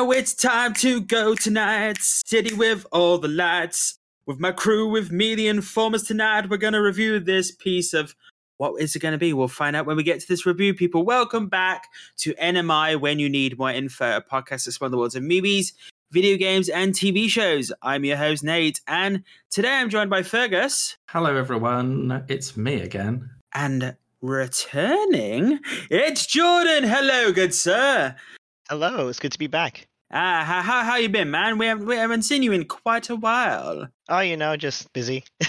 And now it's time to go tonight. City with all the lights. With my crew, with me, the informers tonight, we're going to review this piece of what is it going to be? We'll find out when we get to this review, people. Welcome back to NMI When You Need More Info, a podcast that's one of the worlds of movies, video games, and TV shows. I'm your host, Nate, and today I'm joined by Fergus. Hello, everyone. It's me again. And returning, it's Jordan. Hello, good sir. Hello, it's good to be back. Ah, how, how, how you been, man? We haven't, we haven't seen you in quite a while. Oh, you know, just busy.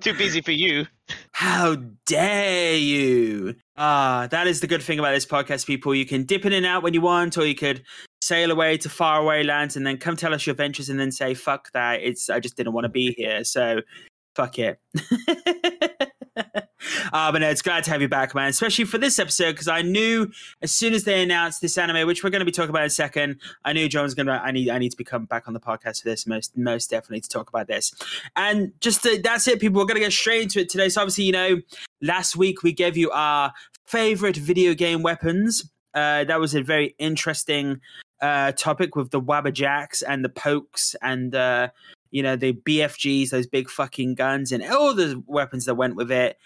Too busy for you. How dare you? Ah, that is the good thing about this podcast, people. You can dip in and out when you want, or you could sail away to faraway lands and then come tell us your adventures and then say, fuck that. It's I just didn't want to be here. So fuck it. uh, but no, it's glad to have you back, man. Especially for this episode, because I knew as soon as they announced this anime, which we're going to be talking about in a second, I knew John was going to. I need, I need to become back on the podcast for this, most, most definitely to talk about this. And just to, that's it, people. We're going to get straight into it today. So obviously, you know, last week we gave you our favorite video game weapons. Uh, that was a very interesting uh, topic with the Wabba and the pokes and uh, you know the BFGs, those big fucking guns, and all the weapons that went with it.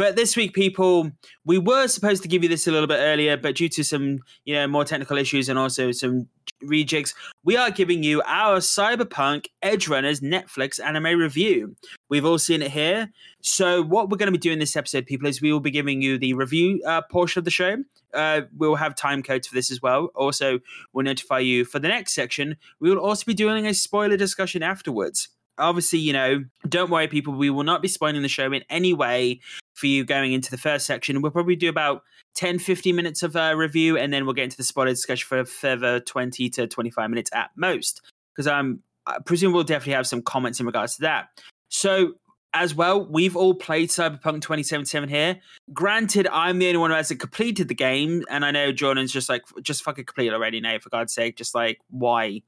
But this week, people, we were supposed to give you this a little bit earlier, but due to some, you know, more technical issues and also some rejigs, we are giving you our Cyberpunk Edgerunners Netflix anime review. We've all seen it here. So, what we're going to be doing this episode, people, is we will be giving you the review uh, portion of the show. Uh, we'll have time codes for this as well. Also, we'll notify you for the next section. We will also be doing a spoiler discussion afterwards obviously, you know, don't worry, people. We will not be spoiling the show in any way for you going into the first section. We'll probably do about 10, 15 minutes of a review, and then we'll get into the spoiler discussion for a further 20 to 25 minutes at most. Because I'm I presume we'll definitely have some comments in regards to that. So, as well, we've all played Cyberpunk 2077 here. Granted, I'm the only one who hasn't completed the game, and I know Jordan's just like, just fucking complete already, Nate, for God's sake. Just like, why?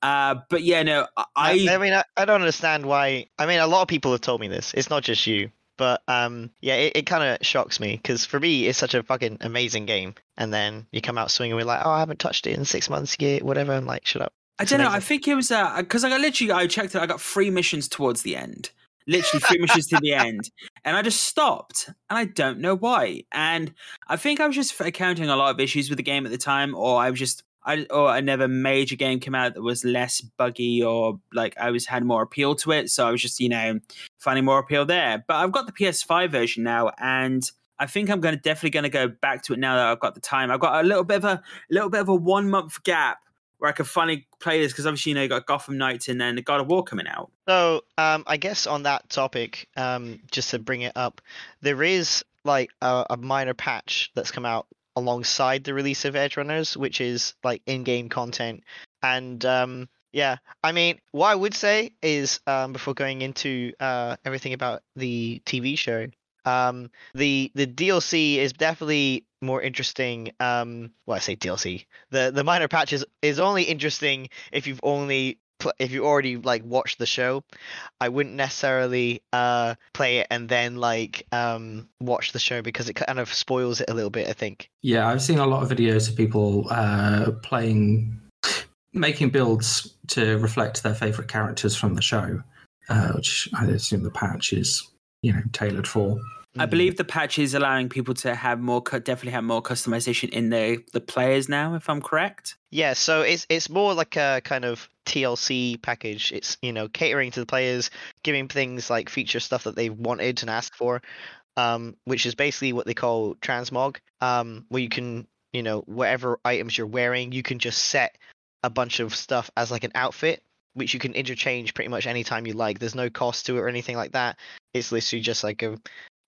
Uh, but yeah, no, I. I mean, I, I don't understand why. I mean, a lot of people have told me this. It's not just you. But um, yeah, it, it kind of shocks me because for me, it's such a fucking amazing game. And then you come out swinging with like, oh, I haven't touched it in six months yet, whatever. I'm like, shut up. I don't know. I think it was because uh, I literally I checked it. I got three missions towards the end, literally three missions to the end, and I just stopped, and I don't know why. And I think I was just accounting a lot of issues with the game at the time, or I was just I or another major game came out that was less buggy or like I was had more appeal to it. So I was just you know finding more appeal there. But I've got the PS5 version now, and I think I'm going to definitely going to go back to it now that I've got the time. I've got a little bit of a, little bit of a one month gap where I could finally play this because obviously you know you got Gotham Knights and then the God of War coming out. So um, I guess on that topic, um, just to bring it up, there is like a, a minor patch that's come out alongside the release of Edgerunners, which is like in-game content. And um, yeah, I mean, what I would say is um, before going into uh, everything about the TV show, um, the the DLC is definitely more interesting. Um, well, I say DLC. The the minor patches is only interesting if you've only if you already like watched the show, I wouldn't necessarily uh play it and then like um watch the show because it kind of spoils it a little bit. I think. Yeah, I've seen a lot of videos of people uh playing, making builds to reflect their favorite characters from the show, uh, which I assume the patch is you know tailored for. I mm. believe the patch is allowing people to have more, definitely have more customization in the the players now. If I'm correct. Yeah, so it's it's more like a kind of TLC package. It's you know catering to the players, giving things like feature stuff that they've wanted and asked for, um, which is basically what they call transmog, um, where you can you know whatever items you're wearing, you can just set a bunch of stuff as like an outfit which you can interchange pretty much anytime you like. There's no cost to it or anything like that. It's literally just like a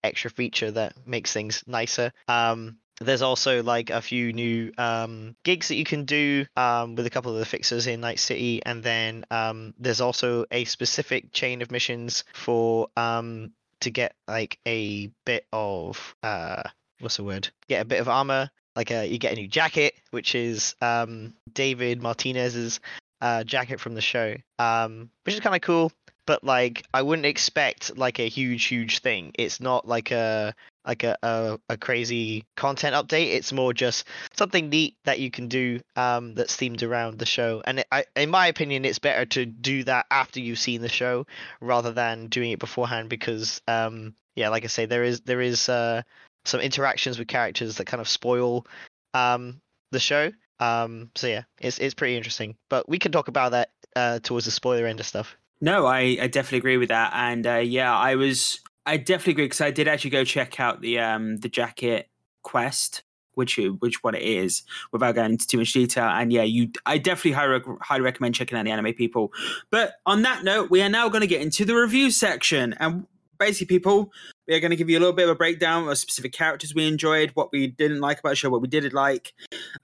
extra feature that makes things nicer. Um, there's also like a few new um, gigs that you can do um, with a couple of the fixers in Night City, and then um, there's also a specific chain of missions for um, to get like a bit of uh, what's the word? Get a bit of armor. Like a, uh, you get a new jacket, which is um, David Martinez's uh, jacket from the show, um, which is kind of cool. But like I wouldn't expect like a huge huge thing. It's not like a like a, a, a crazy content update. It's more just something neat that you can do um, that's themed around the show. And it, I, in my opinion, it's better to do that after you've seen the show rather than doing it beforehand because um, yeah, like I say, there is there is uh, some interactions with characters that kind of spoil um, the show. Um, so yeah, it's it's pretty interesting. But we can talk about that uh, towards the spoiler end of stuff. No, I, I definitely agree with that. And uh, yeah, I was I definitely agree because I did actually go check out the um the jacket quest, which which what it is, without going into too much detail. And yeah, you I definitely highly, highly recommend checking out the anime people. But on that note, we are now going to get into the review section, and basically, people, we are going to give you a little bit of a breakdown of specific characters we enjoyed, what we didn't like about the show, what we did like.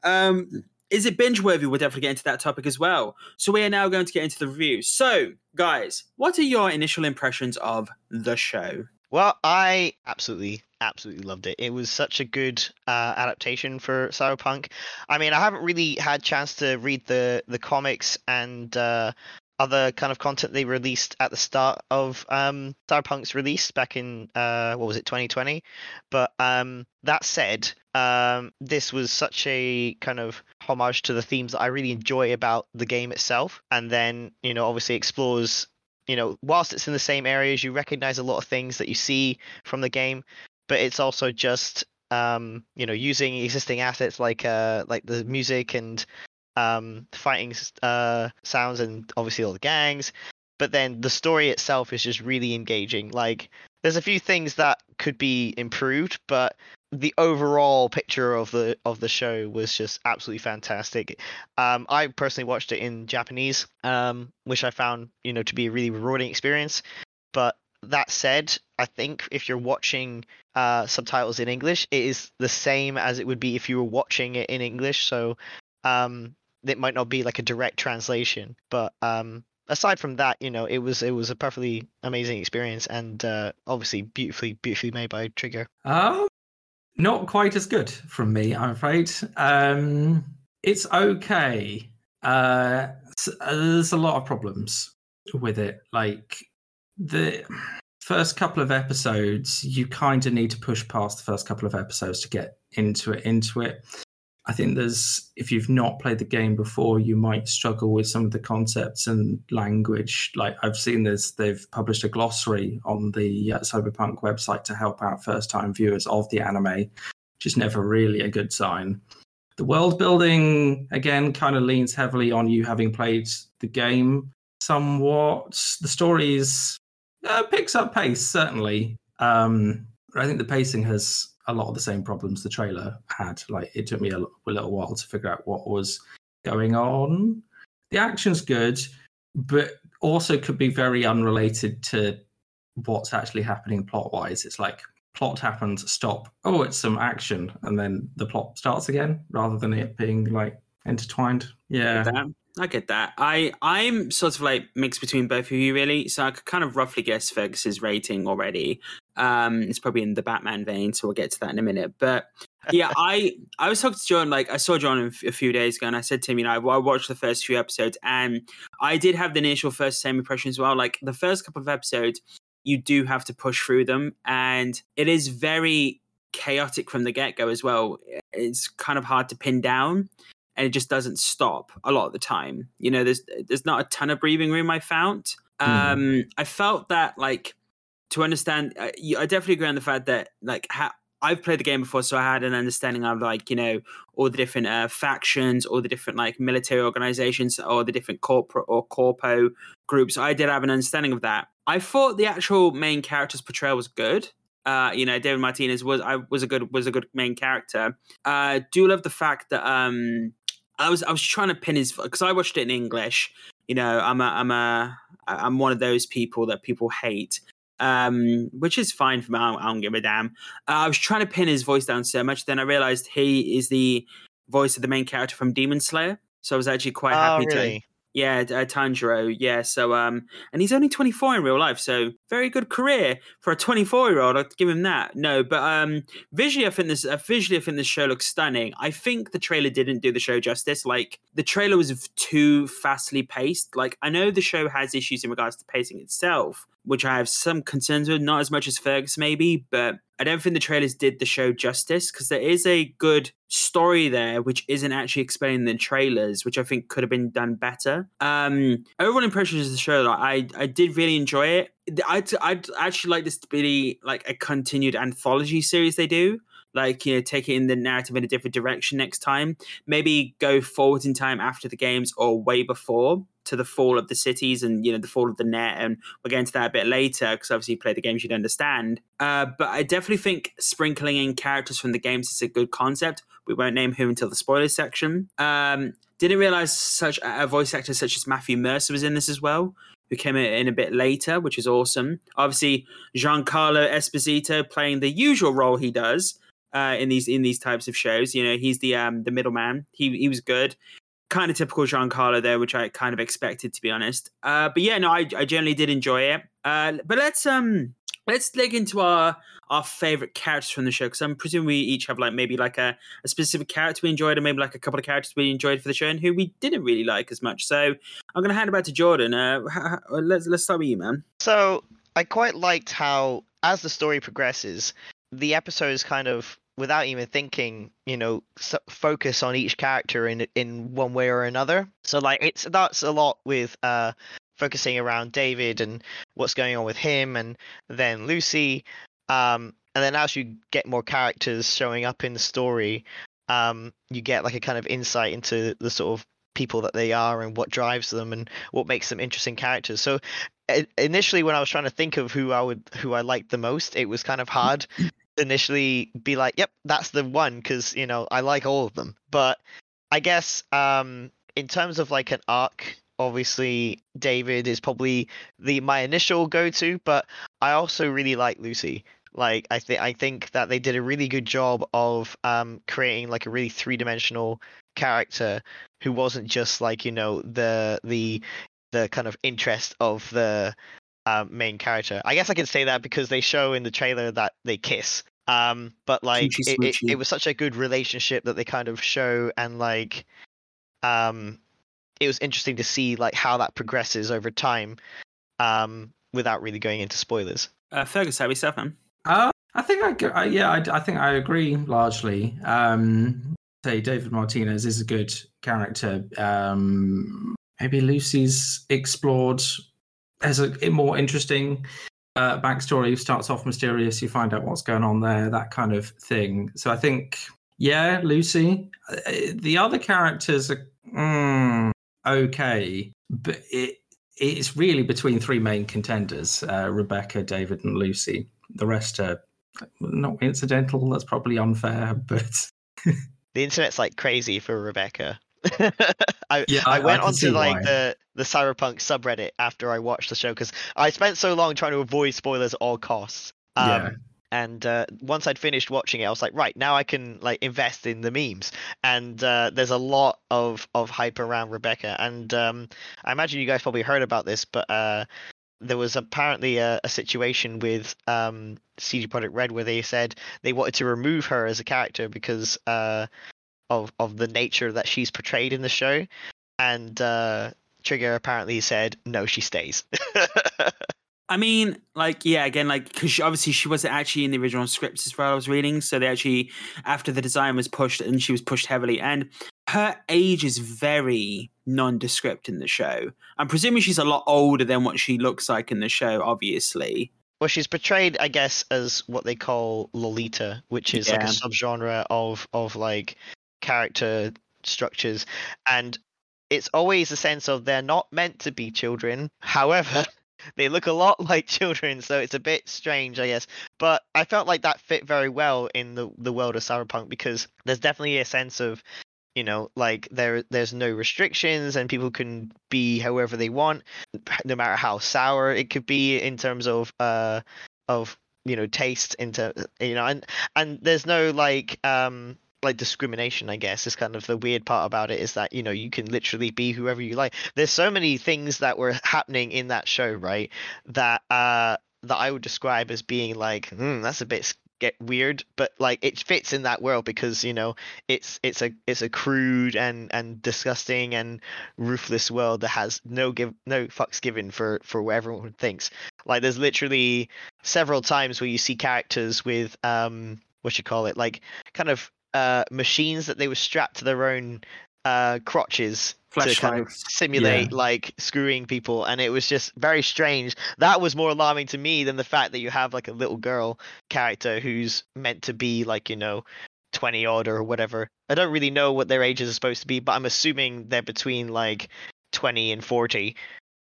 Um, is it binge worthy? We'll definitely get into that topic as well. So we are now going to get into the review. So, guys, what are your initial impressions of the show? Well, I absolutely, absolutely loved it. It was such a good uh, adaptation for Cyberpunk. I mean, I haven't really had chance to read the the comics and uh, other kind of content they released at the start of um, Cyberpunk's release back in uh, what was it, 2020. But um, that said, um, this was such a kind of homage to the themes that I really enjoy about the game itself, and then you know obviously explores you know, whilst it's in the same areas, you recognize a lot of things that you see from the game, but it's also just um, you know using existing assets like uh, like the music and um, fighting uh, sounds and obviously all the gangs. But then the story itself is just really engaging. Like there's a few things that could be improved, but the overall picture of the of the show was just absolutely fantastic. Um, I personally watched it in Japanese, um, which I found you know to be a really rewarding experience. But that said, I think if you're watching uh, subtitles in English, it is the same as it would be if you were watching it in English. So um, it might not be like a direct translation, but um, aside from that, you know, it was it was a perfectly amazing experience and uh, obviously beautifully beautifully made by Trigger. Um, not quite as good from me, I'm afraid. Um, it's okay. Uh, there's a lot of problems with it. Like the first couple of episodes, you kind of need to push past the first couple of episodes to get into it. Into it, I think there's if you've not played the game before, you might struggle with some of the concepts and language. Like I've seen this, they've published a glossary on the uh, Cyberpunk website to help out first-time viewers of the anime, which is never really a good sign. The world building again kind of leans heavily on you having played the game somewhat. The stories uh, picks up pace certainly, um, but I think the pacing has a lot of the same problems the trailer had. Like it took me a, a little while to figure out what was going on. The action's good, but also could be very unrelated to what's actually happening plot wise. It's like plot happens, stop. Oh, it's some action, and then the plot starts again, rather than it being like intertwined. Yeah. I get that. I I'm sort of like mixed between both of you really. So I could kind of roughly guess Fergus's rating already. Um, it's probably in the Batman vein, so we'll get to that in a minute. But yeah, I I was talking to John. Like I saw John a few days ago, and I said to him, you know, I, I watched the first few episodes, and I did have the initial first same impression as well. Like the first couple of episodes, you do have to push through them, and it is very chaotic from the get go as well. It's kind of hard to pin down and it just doesn't stop a lot of the time. You know, there's there's not a ton of breathing room I found. Mm. Um, I felt that like to understand, uh, I definitely agree on the fact that like ha- I've played the game before, so I had an understanding of like you know all the different uh, factions, all the different like military organizations, or the different corporate or corpo groups. I did have an understanding of that. I thought the actual main character's portrayal was good. Uh, you know, David Martinez was I was a good was a good main character. Uh, do love the fact that um, I was I was trying to pin his because I watched it in English. You know, I'm a I'm a I'm one of those people that people hate, um, which is fine for me. I don't, I don't give a damn. Uh, I was trying to pin his voice down so much, then I realized he is the voice of the main character from Demon Slayer. So I was actually quite oh, happy really? to. Yeah, uh, Tanjiro. Yeah, so um, and he's only 24 in real life, so very good career for a 24 year old. I'd give him that. No, but um, visually, I think this uh, visually, I think this show looks stunning. I think the trailer didn't do the show justice. Like the trailer was too fastly paced. Like I know the show has issues in regards to pacing itself, which I have some concerns with, not as much as Fergus maybe, but I don't think the trailers did the show justice because there is a good story there which isn't actually explained in the trailers, which I think could have been done better. Um, overall impressions of the show, like, I I did really enjoy it. I'd I'd actually like this to be like a continued anthology series they do like you know take it in the narrative in a different direction next time maybe go forward in time after the games or way before to the fall of the cities and you know the fall of the net and we'll get into that a bit later because obviously you play the games you'd understand uh, but i definitely think sprinkling in characters from the games is a good concept we won't name who until the spoilers section um, didn't realize such a voice actor such as matthew mercer was in this as well who came in a bit later which is awesome obviously giancarlo esposito playing the usual role he does uh, in these in these types of shows. You know, he's the um the middleman. He he was good. Kind of typical Giancarlo there, which I kind of expected to be honest. Uh, but yeah, no, I I generally did enjoy it. Uh, but let's um let's dig into our our favorite characters from the show because I'm presuming we each have like maybe like a, a specific character we enjoyed, and maybe like a couple of characters we enjoyed for the show and who we didn't really like as much. So I'm gonna hand it back to Jordan. Uh, let's let's start with you, man. So I quite liked how as the story progresses, the episodes kind of without even thinking, you know, focus on each character in in one way or another. So like it's that's a lot with uh focusing around David and what's going on with him and then Lucy um and then as you get more characters showing up in the story um you get like a kind of insight into the sort of people that they are and what drives them and what makes them interesting characters. So initially when I was trying to think of who I would who I liked the most, it was kind of hard initially be like, "Yep, that's the one," because you know I like all of them. But I guess um, in terms of like an arc, obviously David is probably the my initial go-to, but I also really like Lucy. Like I think I think that they did a really good job of um, creating like a really three-dimensional character who wasn't just like you know the the the kind of interest of the uh, main character. I guess I can say that because they show in the trailer that they kiss. Um, but like it, it, it, was such a good relationship that they kind of show, and like, um, it was interesting to see like how that progresses over time, um, without really going into spoilers. Uh, Fergus, how we stuff, man? Uh, I think I, yeah, I, I think I agree largely. Um, say David Martinez is a good character. Um, maybe Lucy's explored has a, more interesting uh, backstory. Starts off mysterious. You find out what's going on there. That kind of thing. So I think, yeah, Lucy. Uh, the other characters are mm, okay, but it it's really between three main contenders: uh, Rebecca, David, and Lucy. The rest are not incidental. That's probably unfair, but the internet's like crazy for Rebecca. I, yeah, I, I went I onto like why. the the cyberpunk subreddit after I watched the show because I spent so long trying to avoid spoilers at all costs. Um, yeah. And uh, once I'd finished watching it, I was like, right now I can like invest in the memes. And uh, there's a lot of of hype around Rebecca. And um, I imagine you guys probably heard about this, but uh, there was apparently a, a situation with um, CD Projekt Red where they said they wanted to remove her as a character because uh, of of the nature that she's portrayed in the show, and uh, Trigger apparently said no, she stays. I mean, like, yeah, again, like, because obviously she wasn't actually in the original scripts as well. As I was reading, so they actually, after the design was pushed, and she was pushed heavily, and her age is very nondescript in the show. I'm presuming she's a lot older than what she looks like in the show, obviously. Well, she's portrayed, I guess, as what they call Lolita, which is yeah. like a subgenre of of like character structures and it's always a sense of they're not meant to be children. However they look a lot like children so it's a bit strange i guess. But i felt like that fit very well in the the world of cyberpunk because there's definitely a sense of you know like there there's no restrictions and people can be however they want no matter how sour it could be in terms of uh of you know taste into you know and and there's no like um like discrimination i guess is kind of the weird part about it is that you know you can literally be whoever you like. There's so many things that were happening in that show right that uh that i would describe as being like hmm, that's a bit get weird but like it fits in that world because you know it's it's a it's a crude and and disgusting and ruthless world that has no give no fucks given for for what everyone thinks. Like there's literally several times where you see characters with um what you call it like kind of uh machines that they were strapped to their own uh crotches to kind of simulate like screwing people. And it was just very strange. That was more alarming to me than the fact that you have like a little girl character who's meant to be like you know 20 odd or whatever. I don't really know what their ages are supposed to be but i'm assuming they're between like 20 and 40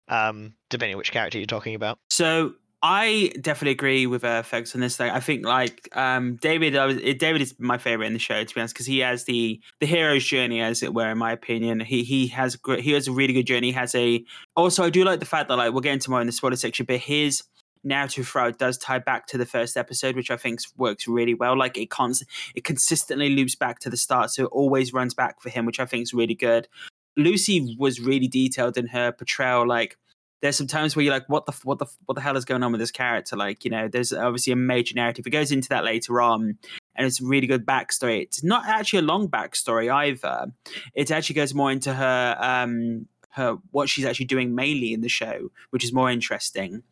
um depending on which character you're talking about. So I definitely agree with uh, Fergus on this. Like, I think like um, David, was, eh, David is my favorite in the show to be honest because he has the the hero's journey, as it were, in my opinion. He he has he has a really good journey. He has a also I do like the fact that like we'll get into more in the spoiler section, but his narrative throughout does tie back to the first episode, which I think works really well. Like it cons it consistently loops back to the start, so it always runs back for him, which I think is really good. Lucy was really detailed in her portrayal. Like there's some times where you're like, what the what the what the hell is going on with this character? Like you know, there's obviously a major narrative. It goes into that later on, and it's a really good backstory. It's not actually a long backstory either. It actually goes more into her um her what she's actually doing mainly in the show, which is more interesting.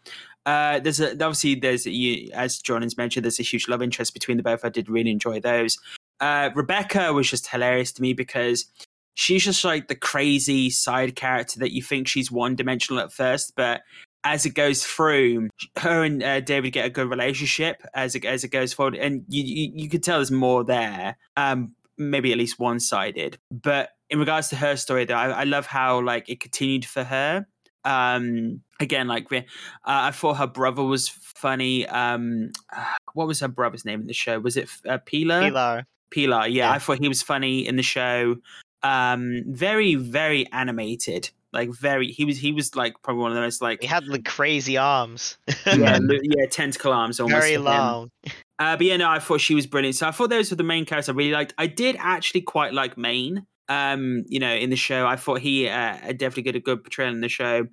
Uh, there's a obviously there's you, as John has mentioned, there's a huge love interest between the both. I did really enjoy those. Uh, Rebecca was just hilarious to me because she's just like the crazy side character that you think she's one dimensional at first, but as it goes through, her and uh, David get a good relationship as it as it goes forward, and you you, you could tell there's more there. Um, maybe at least one sided, but in regards to her story, though, I, I love how like it continued for her. Um, again, like uh, I thought her brother was funny. Um, what was her brother's name in the show? Was it uh, Pilar? Pilar. Pilar, yeah, Yeah. I thought he was funny in the show. Um, very, very animated. Like very, he was he was like probably one of the most like he had the crazy arms yeah, yeah, tentacle arms almost. very long Uh, but yeah, no, I thought she was brilliant. So I thought those were the main characters I really liked. I did actually quite like Maine. Um, you know, in the show, I thought he uh, definitely did a good portrayal in the show.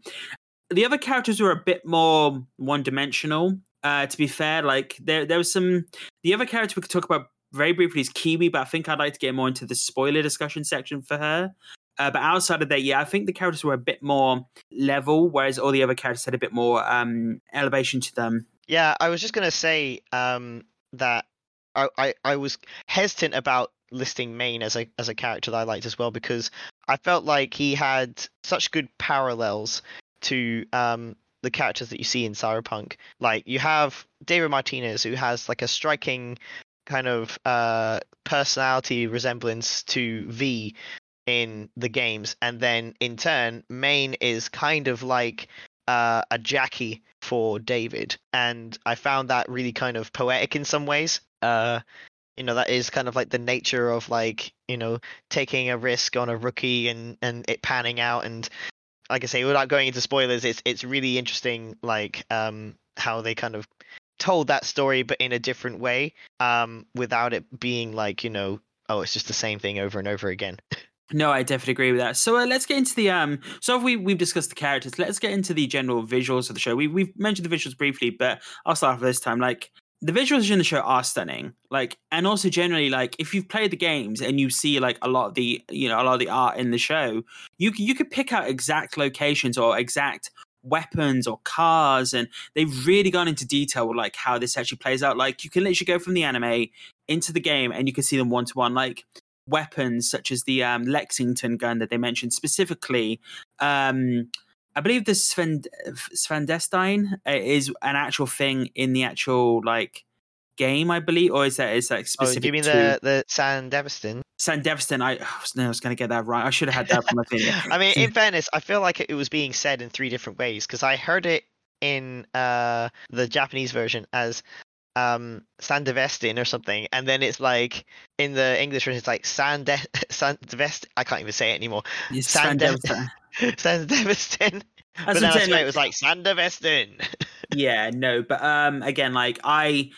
The other characters were a bit more one-dimensional. Uh, to be fair, like there, there was some. The other character we could talk about very briefly is Kiwi, but I think I'd like to get more into the spoiler discussion section for her. Uh, but outside of that, yeah, I think the characters were a bit more level, whereas all the other characters had a bit more um, elevation to them. Yeah, I was just gonna say um, that I, I I was hesitant about listing Maine as a as a character that I liked as well because I felt like he had such good parallels to um, the characters that you see in Cyberpunk. Like you have David Martinez who has like a striking kind of uh, personality resemblance to V in the games, and then in turn, Maine is kind of like uh, a Jackie for David, and I found that really kind of poetic in some ways. Uh, you know, that is kind of like the nature of like you know taking a risk on a rookie and and it panning out, and like I say, without going into spoilers, it's it's really interesting, like um how they kind of told that story, but in a different way, um, without it being like you know, oh, it's just the same thing over and over again. No, I definitely agree with that. So uh, let's get into the um. So we we've discussed the characters. Let's get into the general visuals of the show. We we've mentioned the visuals briefly, but I'll start off this time. Like the visuals in the show are stunning. Like and also generally like if you've played the games and you see like a lot of the you know a lot of the art in the show, you you could pick out exact locations or exact weapons or cars and they've really gone into detail with like how this actually plays out like you can literally go from the anime into the game and you can see them one to one like weapons such as the um, Lexington gun that they mentioned specifically. Um, I believe the Sven Svendestein uh, is an actual thing in the actual like game. I believe, or is that is that Oh, specific do you mean to the the San Devastin? Sandevston? I, I was, no, I was going to get that right. I should have had that from my thing. I mean, in fairness, I feel like it was being said in three different ways because I heard it in uh, the Japanese version as um, Sandevestin or something, and then it's like in the English version, it's like Sande Sandevest. I can't even say it anymore. It's Sande- But what then I'm I saying, like- it was like Sander Vestin. yeah no but um again like i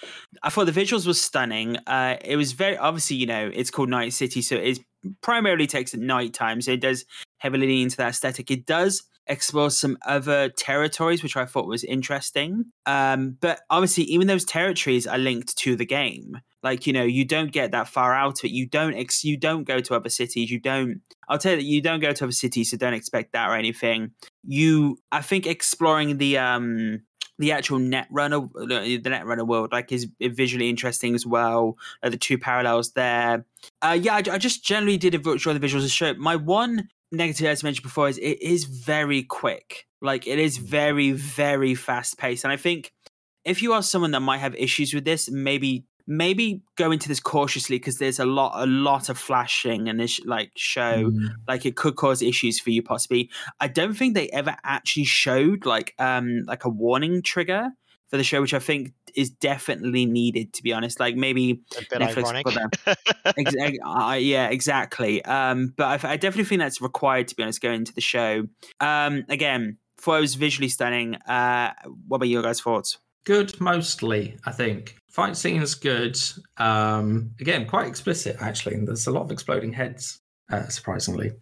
i thought the visuals were stunning. Uh it was very obviously you know it's called night city so it's primarily takes at night time so it does heavily lean into that aesthetic. It does explore some other territories which i thought was interesting. Um but obviously even those territories are linked to the game. Like you know you don't get that far out of it. You don't ex- you don't go to other cities. You don't i'll tell you that you don't go to other cities so don't expect that or anything you i think exploring the um the actual netrunner the netrunner world like is visually interesting as well the two parallels there. Uh yeah I, I just generally did enjoy the visuals of the show my one negative as I mentioned before is it is very quick. Like it is very very fast paced. And i think if you are someone that might have issues with this maybe maybe go into this cautiously because there's a lot a lot of flashing and this like show. Mm. like it could cause issues for you possibly. I don't think they ever actually showed like um like a warning trigger for the show which i think is definitely needed to be honest. Like maybe A bit Netflix ironic. put ex- I- yeah exactly. Um but I, I definitely think that's required to be honest going into the show. Um again thought it was visually stunning. Uh what about your guys thoughts Good, mostly. I think fight scenes good. Um, again, quite explicit actually. And there's a lot of exploding heads. Uh, surprisingly,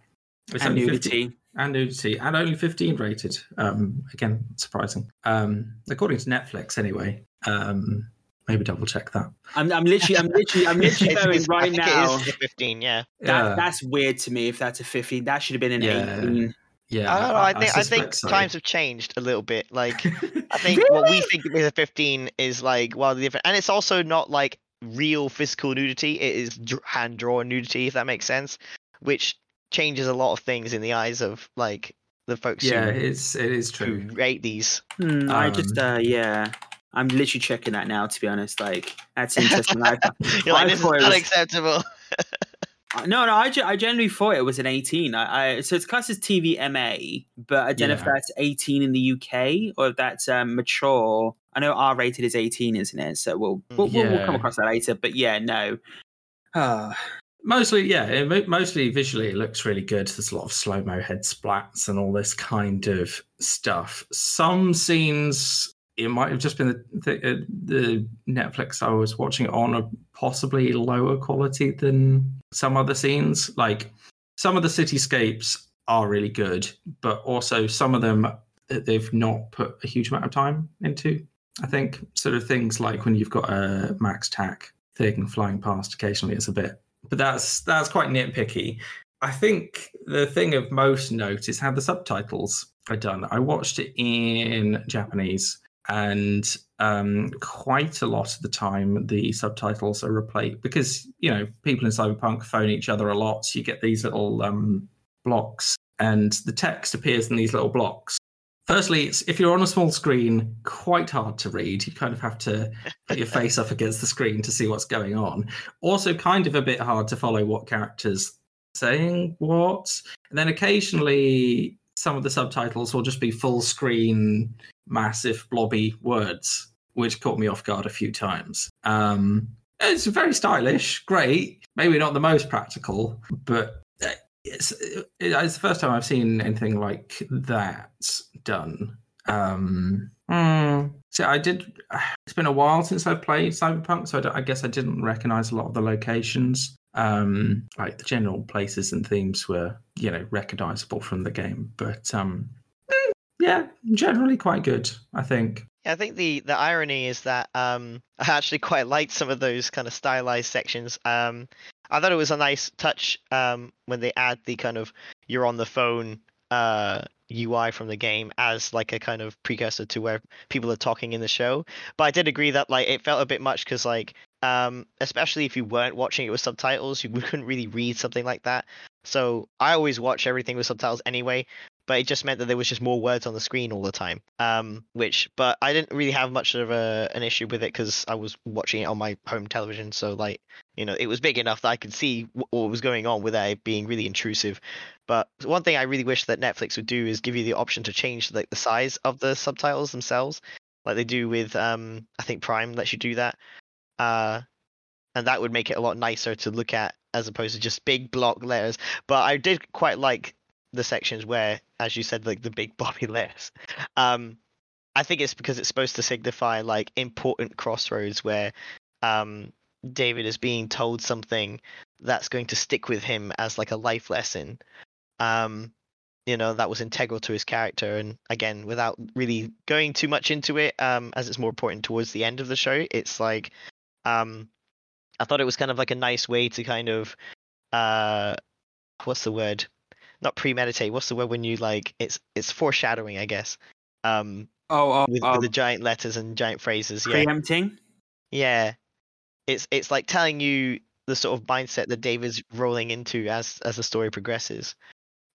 It's and only 50 nudity and nudity, and only 15 rated. Um, again, surprising. Um, according to Netflix, anyway. Um, maybe double check that. I'm, I'm literally i'm literally i'm literally It's- going it's- I right think now It is 15, yeah. that, Yeah. that's weird to me if that's a 15 that should have been an Yeah. 18 yeah, I don't know. I think I, think so. times have changed a little bit. Like I think what we think is a 15 is like wildly different, and it's also not like real physical nudity. It is hand drawn nudity, if that makes sense, which changes a lot of things in the eyes of like the folks yeah, who, it's it is who true. rate these. Hmm, I just, Um, uh, yeah. I'm literally checking that now, to be honest. Like, that's interesting. I, You're like, this is thought it was- unacceptable. no, no, I, I generally thought it was an 18. I, I So it's classed as TV MA, but I don't know if that's 18 in the UK or if that's um, mature. I know R rated is 18, isn't it? So we'll, we'll, we'll, we'll come across that later. But yeah, no. Ah, Mostly, yeah, it, mostly visually, it looks really good. There's a lot of slow mo head splats and all this kind of stuff. Some scenes, it might have just been the, the, uh, the Netflix I was watching on, possibly lower quality than some other scenes. Like some of the cityscapes are really good, but also some of them they've not put a huge amount of time into. I think sort of things like when you've got a MaxTac thing flying past occasionally, it's a bit but that's that's quite nitpicky. I think the thing of most note is how the subtitles are done. I watched it in Japanese, and um, quite a lot of the time the subtitles are replaced because you know people in Cyberpunk phone each other a lot. So you get these little um, blocks, and the text appears in these little blocks. Firstly, if you're on a small screen, quite hard to read. You kind of have to put your face up against the screen to see what's going on also kind of a bit hard to follow what characters saying what and then occasionally some of the subtitles will just be full screen massive blobby words which caught me off guard a few times um it's very stylish great maybe not the most practical but uh, it's, it's the first time i've seen anything like that done um hmm, so i did it's been a while since I've played Cyberpunk, so I, I guess I didn't recognize a lot of the locations. Um, like the general places and themes were, you know, recognizable from the game. But um, mm, yeah, generally quite good, I think. Yeah, I think the the irony is that um, I actually quite liked some of those kind of stylized sections. Um, I thought it was a nice touch um, when they add the kind of you're on the phone uh, UI from the game as like a kind of precursor to where people are talking in the show. But I did agree that like it felt a bit much because like um, especially if you weren't watching it with subtitles, you couldn't really read something like that. So I always watch everything with subtitles anyway but it just meant that there was just more words on the screen all the time. Um, which, but I didn't really have much of a, an issue with it because I was watching it on my home television, so like, you know, it was big enough that I could see wh- what was going on without it being really intrusive. But one thing I really wish that Netflix would do is give you the option to change like the size of the subtitles themselves, like they do with um, I think Prime lets you do that. Uh, and that would make it a lot nicer to look at as opposed to just big block letters. But I did quite like the sections where, as you said, like the big Bobby lips. Um, I think it's because it's supposed to signify like important crossroads where um, David is being told something that's going to stick with him as like a life lesson. Um, you know, that was integral to his character. And again, without really going too much into it, um, as it's more important towards the end of the show, it's like um, I thought it was kind of like a nice way to kind of uh, what's the word? Not premeditate. What's the word when you like it's it's foreshadowing, I guess. Um, Oh, oh, with, oh with the giant letters and giant phrases. Yeah, preempting. yeah. It's it's like telling you the sort of mindset that David's rolling into as as the story progresses.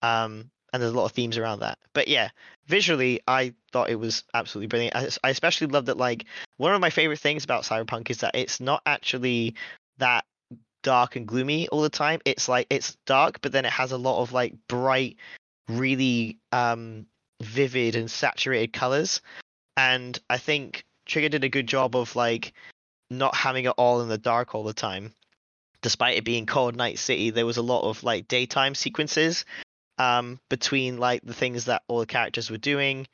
Um, and there's a lot of themes around that. But yeah, visually, I thought it was absolutely brilliant. I, I especially love that. Like one of my favorite things about Cyberpunk is that it's not actually that dark and gloomy all the time. It's like it's dark, but then it has a lot of like bright, really um vivid and saturated colors. And I think Trigger did a good job of like not having it all in the dark all the time. Despite it being called Night City, there was a lot of like daytime sequences um between like the things that all the characters were doing.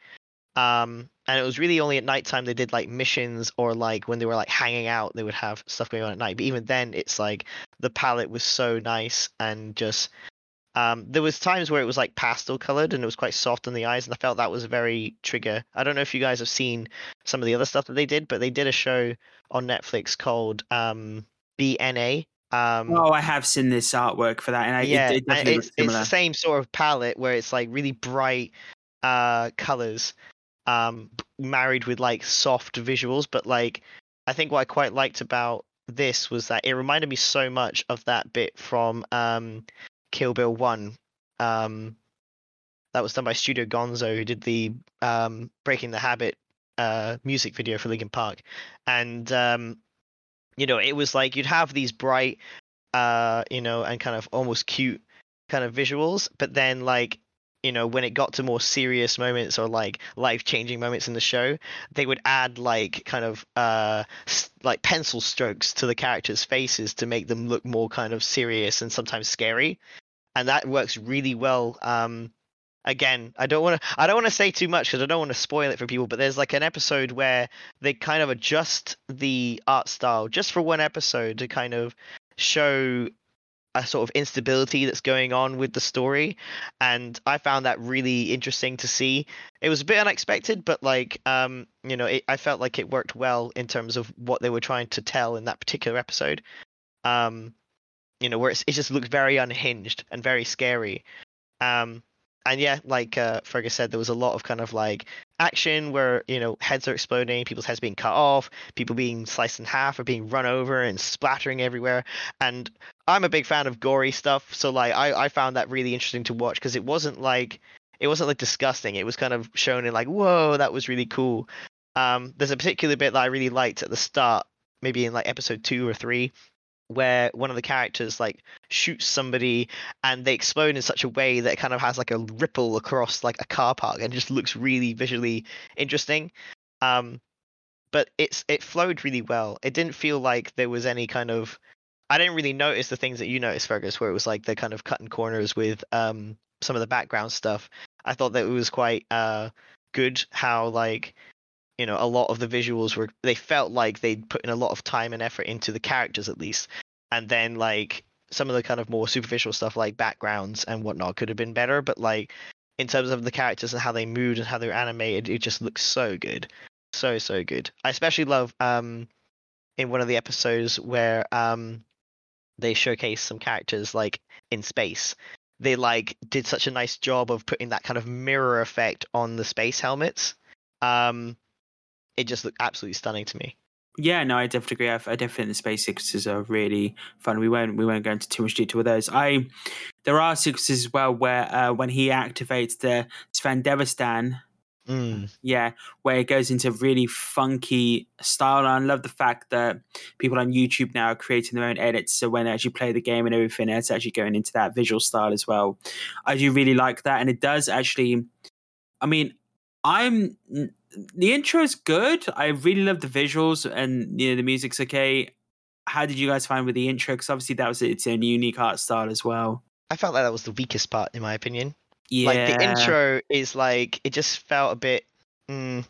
Um and it was really only at nighttime they did like missions or like when they were like hanging out they would have stuff going on at night. But even then it's like the palette was so nice and just um, there was times where it was like pastel colored and it was quite soft on the eyes, and I felt that was very trigger. I don't know if you guys have seen some of the other stuff that they did, but they did a show on Netflix called um, BNA. Um, Oh, I have seen this artwork for that, and I, yeah, it, it it's it's the same sort of palette where it's like really bright uh, colors, um, married with like soft visuals. But like, I think what I quite liked about this was that it reminded me so much of that bit from um, Kill Bill One. Um, that was done by Studio Gonzo, who did the um, Breaking the Habit uh, music video for Linkin Park, and um, you know, it was like you'd have these bright, uh, you know, and kind of almost cute kind of visuals, but then like you know when it got to more serious moments or like life changing moments in the show they would add like kind of uh like pencil strokes to the characters faces to make them look more kind of serious and sometimes scary. And that works really well um again i don't want to i don't want to say too much because i don't want to spoil it for people but there's like an episode where they kind of adjust the art style just for one episode to kind of show a sort of instability that's going on with the story. And i found that really interesting to see. It was a bit unexpected but like um you know it, i felt like it worked well in terms of what they were trying to tell in that particular episode. Um you know where it just looked very unhinged and very scary. Um and yeah like uh fergus said there was a lot of kind of like action where you know heads are exploding people's heads being cut off people being sliced in half or being run over and splattering everywhere. And i'm a big fan of gory stuff so like i, I found that really interesting to watch because it wasn't like it wasn't like disgusting. It was kind of shown in like whoa that was really cool. Um there's a particular bit that i really liked at the start maybe in like episode two or three where one of the characters like shoots somebody and they explode in such a way that it kind of has like a ripple across like a car park and just looks really visually interesting. Um but it's it flowed really well. It didn't feel like there was any kind of i didn't really notice the things that you noticed fergus where it was like the kind of cutting corners with um some of the background stuff. I thought that it was quite uh good how like you know a lot of the visuals were they felt like they'd put in a lot of time and effort into the characters at least. And then like some of the kind of more superficial stuff like backgrounds and whatnot could have been better. But like in terms of the characters and how they moved and how they were animated it just looks so good. So so good. I especially love um in one of the episodes where um they showcase some characters like in space they like did such a nice job of putting that kind of mirror effect on the space helmets um it just looked absolutely stunning to me Yeah, no, I definitely agree. I, I definitely think the space sequences are really fun. We won't we won't go into too much detail with those. I there are sequences as well where uh, when he activates the Sven Devastan, mm. yeah, where it goes into really funky style. And I love the fact that people on YouTube now are creating their own edits. So when they actually play the game and everything, it's actually going into that visual style as well. I do really like that, and it does actually. I mean, I'm the intro is good. I really love the visuals, and you know the music's okay. How did you guys find with the intro? Because obviously that was its own unique art style as well. i felt like that was the weakest part in my opinion Yeah. Like the intro is like it just felt a bit. Mm,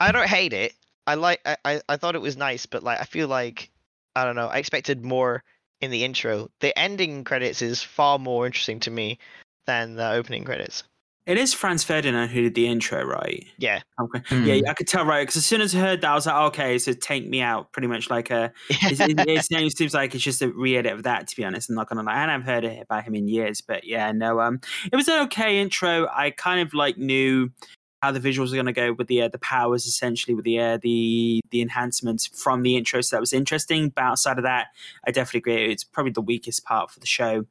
I don't hate it. I like. I, I I thought it was nice, but like I feel like I don't know. I expected more in the intro. The ending credits is far more interesting to me than the opening credits. It is Franz Ferdinand who did the intro, right? Yeah. Okay. Hmm. Yeah, I could tell, right? Because as soon as I heard that, I was like, okay, so take me out, pretty much like a. It's, it, it seems seems like it's just a re-edit of that. To be honest, I'm not gonna lie, and I've heard it about him in years, but yeah, no, um, it was an okay intro. I kind of like knew how the visuals were gonna go with the uh, the powers, essentially with the uh, the the enhancements from the intro, so that was interesting. But outside of that, I definitely agree. It's probably the weakest part for the show.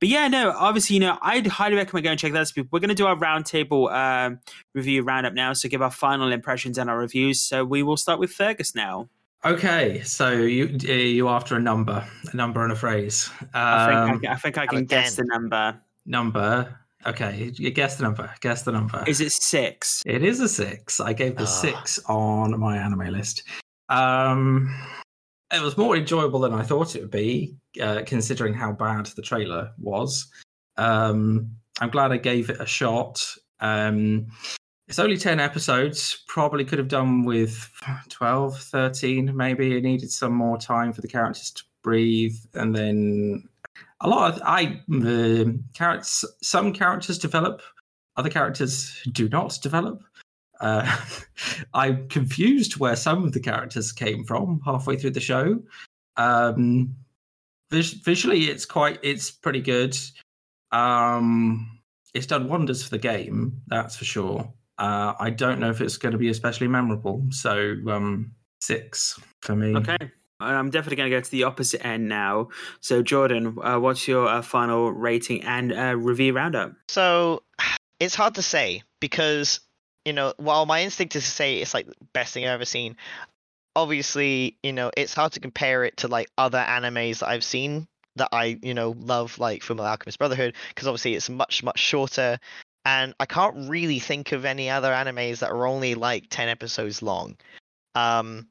But yeah, no, obviously, you know, I'd highly recommend going and check that out. We're going to do our roundtable um, review roundup now, so give our final impressions and our reviews. So we will start with Fergus now. Okay, so you uh, you after a number, a number and a phrase. I think I, Um, can- I think I can guess the number. number. Okay, you guess the number. Guess the number. Is it six? It is a six. I gave the Ah. six on my anime list. Um, it was more enjoyable than I thought it would be, uh, considering how bad the trailer was. Um, I'm glad I gave it a shot. Um, it's only 10 episodes. Probably could have done with 12, 13, maybe. It needed some more time for the characters to breathe. And then a lot of I the characters some characters develop, other characters do not develop. Uh, I'm confused where some of the characters came from halfway through the show. Um, vis- visually, it's quite, it's pretty good. Um, it's done wonders for the game, that's for sure. Uh, I don't know if it's going to be especially memorable, so um, six for me. Okay. I'm definitely going to go to the opposite end now. So, Jordan, uh, what's your uh, final rating and uh, review roundup? So it's hard to say because you know while my instinct is to say it's like the best thing I've ever seen, obviously you know it's hard to compare it to like other animes that I've seen that I you know love like Fullmetal Alchemist Brotherhood because obviously it's much much shorter and I can't really think of any other animes that are only like 10 episodes long. Um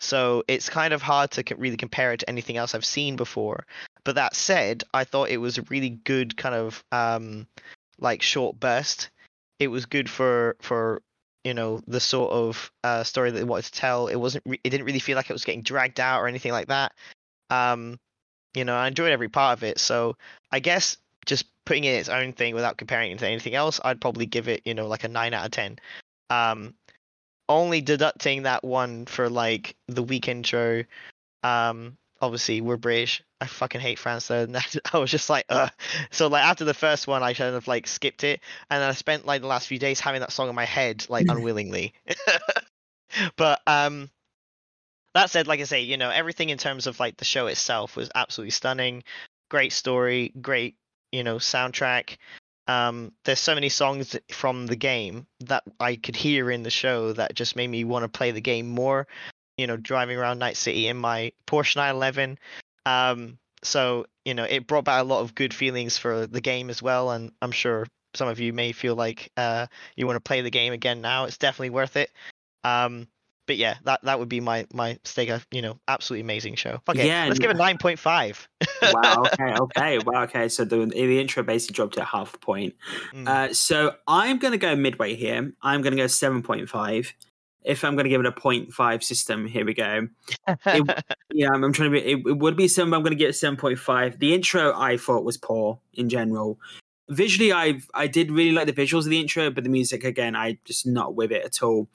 so it's kind of hard to really compare it to anything else I've seen before. But that said, I thought it was a really good kind of um like short burst. It was good for for you know the sort of uh, story that they wanted to tell. It wasn't. Re- it didn't really feel like it was getting dragged out or anything like that. Um, you know, I enjoyed every part of it. So I guess just putting it in its own thing without comparing it to anything else, I'd probably give it you know like a nine out of ten. Um, only deducting that one for like the week intro. Um, obviously we're British. I fucking hate Franz though. And I was just like, uh. So like after the first one, I kind of like skipped it, and then I spent like the last few days having that song in my head, like unwillingly. but um, that said, like I say, you know, everything in terms of like the show itself was absolutely stunning. Great story, great, you know, soundtrack. Um, there's so many songs from the game that I could hear in the show that just made me want to play the game more. You know, driving around Night City in my Porsche 911. Um, so you know, it brought back a lot of good feelings for the game as well, and I'm sure some of you may feel like uh, you want to play the game again now. It's definitely worth it. Um, but yeah, that that would be my my stake. You know, absolutely amazing show. Okay, Yeah, let's give it nine point five. wow. Okay. Okay. Wow. Okay. So the the intro basically dropped at half a point. Mm. Uh, so I'm going to go midway here. I'm going to go seven point five. If I'm going to give it a 0.5 system, here we go. Yeah, I'm, I'm trying to be. It, it would be seven. but I'm going to get seven point five. The intro I thought was poor in general. Visually, I I did really like the visuals of the intro, but the music again, I just not with it at all.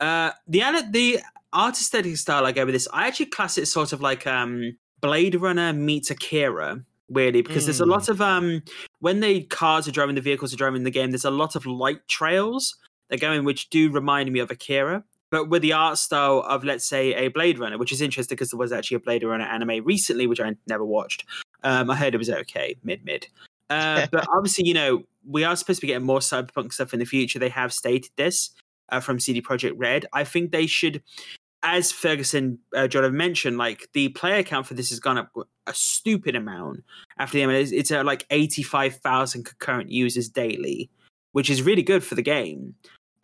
Uh, the the art aesthetic style I go with this, I actually class it sort of like um Blade Runner meets Akira. Weirdly, because there's a lot of um when the cars are driving, the vehicles are driving in the game. There's a lot of light trails that go in, which do remind me of Akira but with the art style of let's say a Blade Runner, which is interesting because there was actually a Blade Runner anime recently, which I never watched. Um, I heard it was okay, mid mid. Uh, but obviously, you know, we are supposed to be getting more cyberpunk stuff in the future. They have stated this uh, from CD Projekt Red. I think they should, as Ferguson uh, John have mentioned, like the player count for this has gone up a stupid amount after the it's, it's at like eighty five thousand concurrent users daily, which is really good for the game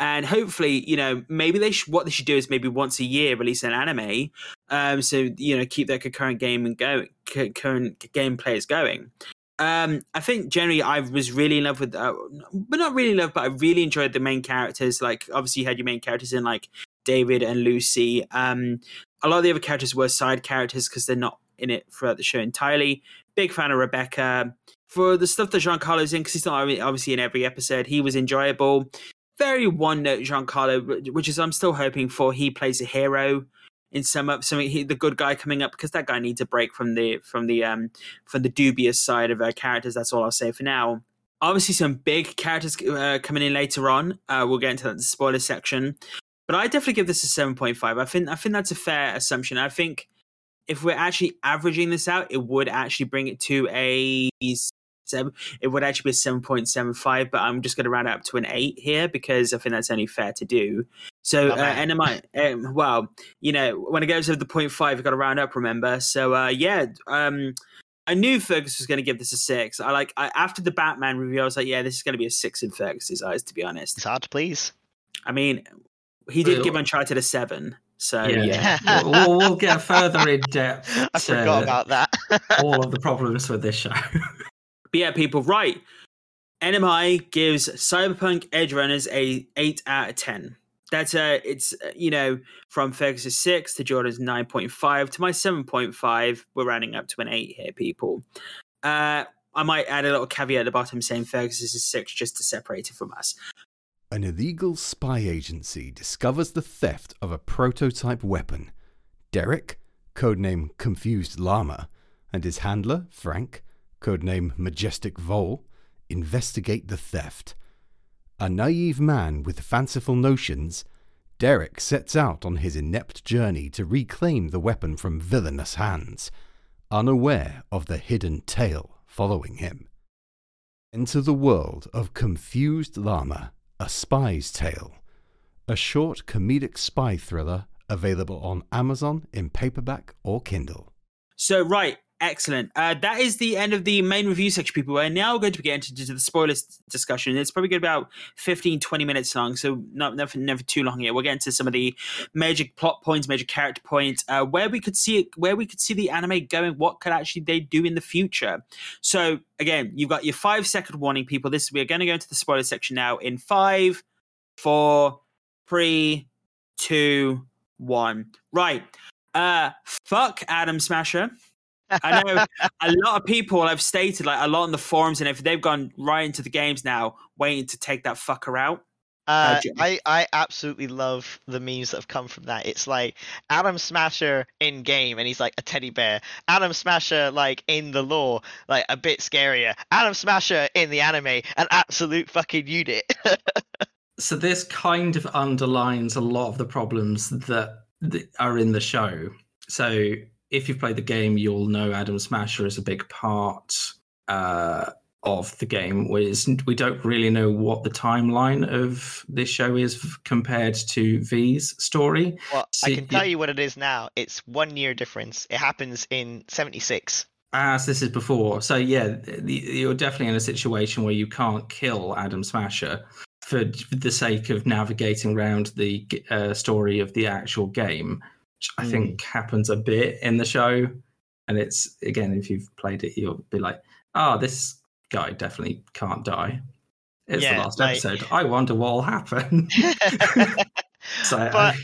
and hopefully you know maybe they sh- what they should do is maybe once a year release an anime um so you know keep their concurrent game and go concurrent game players going Um, I think generally I was really in love with, uh, but not really in love, but I really enjoyed the main characters. Like obviously you had your main characters in like David and Lucy. Um, a lot of the other characters were side characters because they're not in it throughout the show entirely. Big fan of Rebecca. For the stuff that Giancarlo's in, because he's not obviously in every episode, he was enjoyable. Very one note Giancarlo, which is I'm still hoping for. He plays a hero in some up something he, the good guy coming up because that guy needs a break from the from the um from the dubious side of uh, characters. That's all I'll say for now. Obviously, some big characters uh, coming in later on. Uh, we'll get into that the spoiler section, but I definitely give this a seven point five. I think I think that's a fair assumption. I think if we're actually averaging this out, it would actually bring it to a seven. It would actually be a seven point seven five, but I'm just going to round it up to an eight here because I think that's only fair to do. So uh, NMI, um, well, you know, when it goes over the point five, you've got to round up. Remember, so uh, yeah. Um, I knew Fergus was going to give this a six. I like I, after the Batman review, I was like, yeah, this is going to be a six in Fergus's eyes. To be honest, it's hard to please. I mean, he did give Uncharted a seven. So yeah, yeah. we'll, we'll, get further in depth. I forgot about that. all of the problems with this show. Yeah, people, right. NMI gives Cyberpunk Edgerunners a 8 out of 10. That's a, it's, uh, you know, from Fergus's 6 to Jordan's 9.5 to my 7.5. We're rounding up to an 8 here, people. Uh, I might add a little caveat at the bottom saying Fergus's is 6 just to separate it from us. An illegal spy agency discovers the theft of a prototype weapon. Derek, codename Confused Llama, and his handler, Frank, codename Majestic Vole, investigate the theft. A naive man with fanciful notions, Derek sets out on his inept journey to reclaim the weapon from villainous hands, unaware of the hidden tale following him. Enter the world of Confused Llama, A Spy's Tale, a short comedic spy thriller available on Amazon in paperback or Kindle. So, right, Excellent. Uh, that is the end of the main review section, people. We're now going to get into the spoilers discussion. It's probably going to be about 15, 20 minutes long, so not never, never too long here. We'll get into some of the major plot points, major character points, uh, where we could see it, where we could see the anime going, what could actually they do in the future. So again, you've got your five second warning, people. This we're going to go into the spoiler section now in five, four, three, two, one. Right. Uh, fuck Adam Smasher. I know a lot of people have stated, like a lot on the forums, and if they've gone right into the games now, waiting to take that fucker out. Uh, I, I absolutely love the memes that have come from that. It's like Adam Smasher in game, and he's like a teddy bear. Adam Smasher like in the lore, like a bit scarier. Adam Smasher in the anime, an absolute fucking unit. so this kind of underlines a lot of the problems that, that are in the show. So if you've played the game, you'll know Adam Smasher is a big part uh, of the game. We don't really know what the timeline of this show is compared to V's story. Well, so, I can tell you what it is now. It's one year difference. It happens in '76. As this is before, so yeah, you're definitely in a situation where you can't kill Adam Smasher for the sake of navigating around the uh, story of the actual game which I think mm. happens a bit in the show. And it's again, if you've played it, you'll be like, "Oh, this guy definitely can't die." It's yeah, the last like... episode. I wonder what'll happen. so, but I...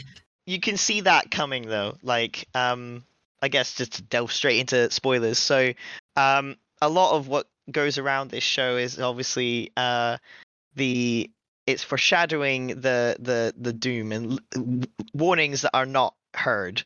you can see that coming, though. Like, um, I guess just to delve straight into spoilers. So, um, a lot of what goes around this show is obviously uh, the it's foreshadowing the the the doom and warnings that are not heard.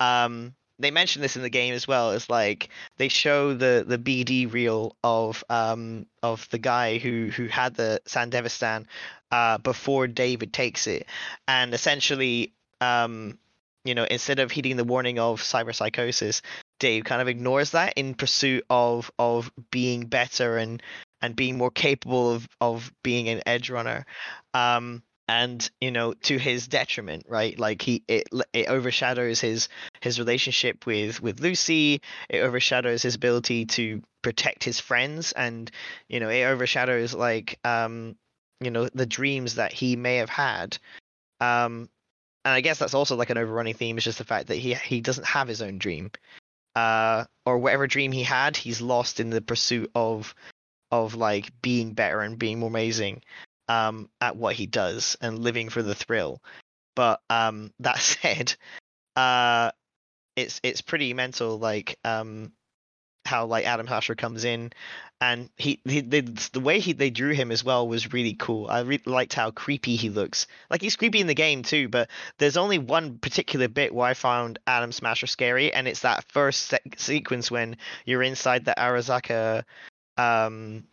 Um, they mention this in the game as well. It's like they show the the BD reel of um of the guy who who had the Sandevistan uh before David takes it, and essentially um you know instead of heeding the warning of cyberpsychosis, Dave kind of ignores that in pursuit of of being better and and being more capable of of being an edgerunner. Um, and you know to his detriment right? Like he it it overshadows his his relationship with with lucy. It overshadows his ability to protect his friends and you know it overshadows like um you know the dreams that he may have had. Um and i guess that's also like an overrunning theme is just the fact that he he doesn't have his own dream. Uh, or whatever dream he had, he's lost in the pursuit of of like being better and being more amazing um, at what he does and living for the thrill. But um, that said, uh, it's it's pretty mental. Like um, how like Adam Smasher comes in, and he, he the, the way he they drew him as well was really cool. I really liked how creepy he looks. Like he's creepy in the game too, but there's only one particular bit where I found Adam Smasher scary, and it's that first se- sequence when you're inside the Arasaka um,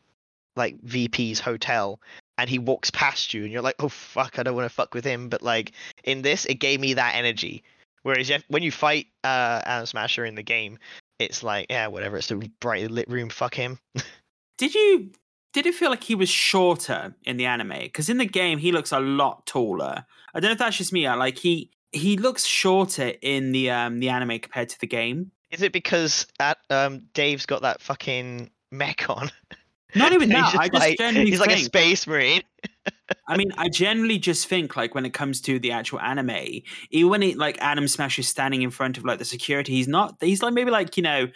like VP's hotel. And he walks past you, and you're like, "Oh fuck, I don't want to fuck with him." But like in this, it gave me that energy. Whereas when you fight uh, Adam Smasher in the game, it's like, yeah, whatever. It's a brightly lit room. Fuck him. Did you did it feel like he was shorter in the anime? Because in the game he looks a lot taller. I don't know if that's just me. Like he he looks shorter in the um the anime compared to the game. Is it because at, um, Dave's got that fucking mech on? Not even that. just I just like, generally he's like a space marine. I mean, I generally just think like when it comes to the actual anime, even when it like Adam Smash is standing in front of like the security, he's not. He's like maybe like you know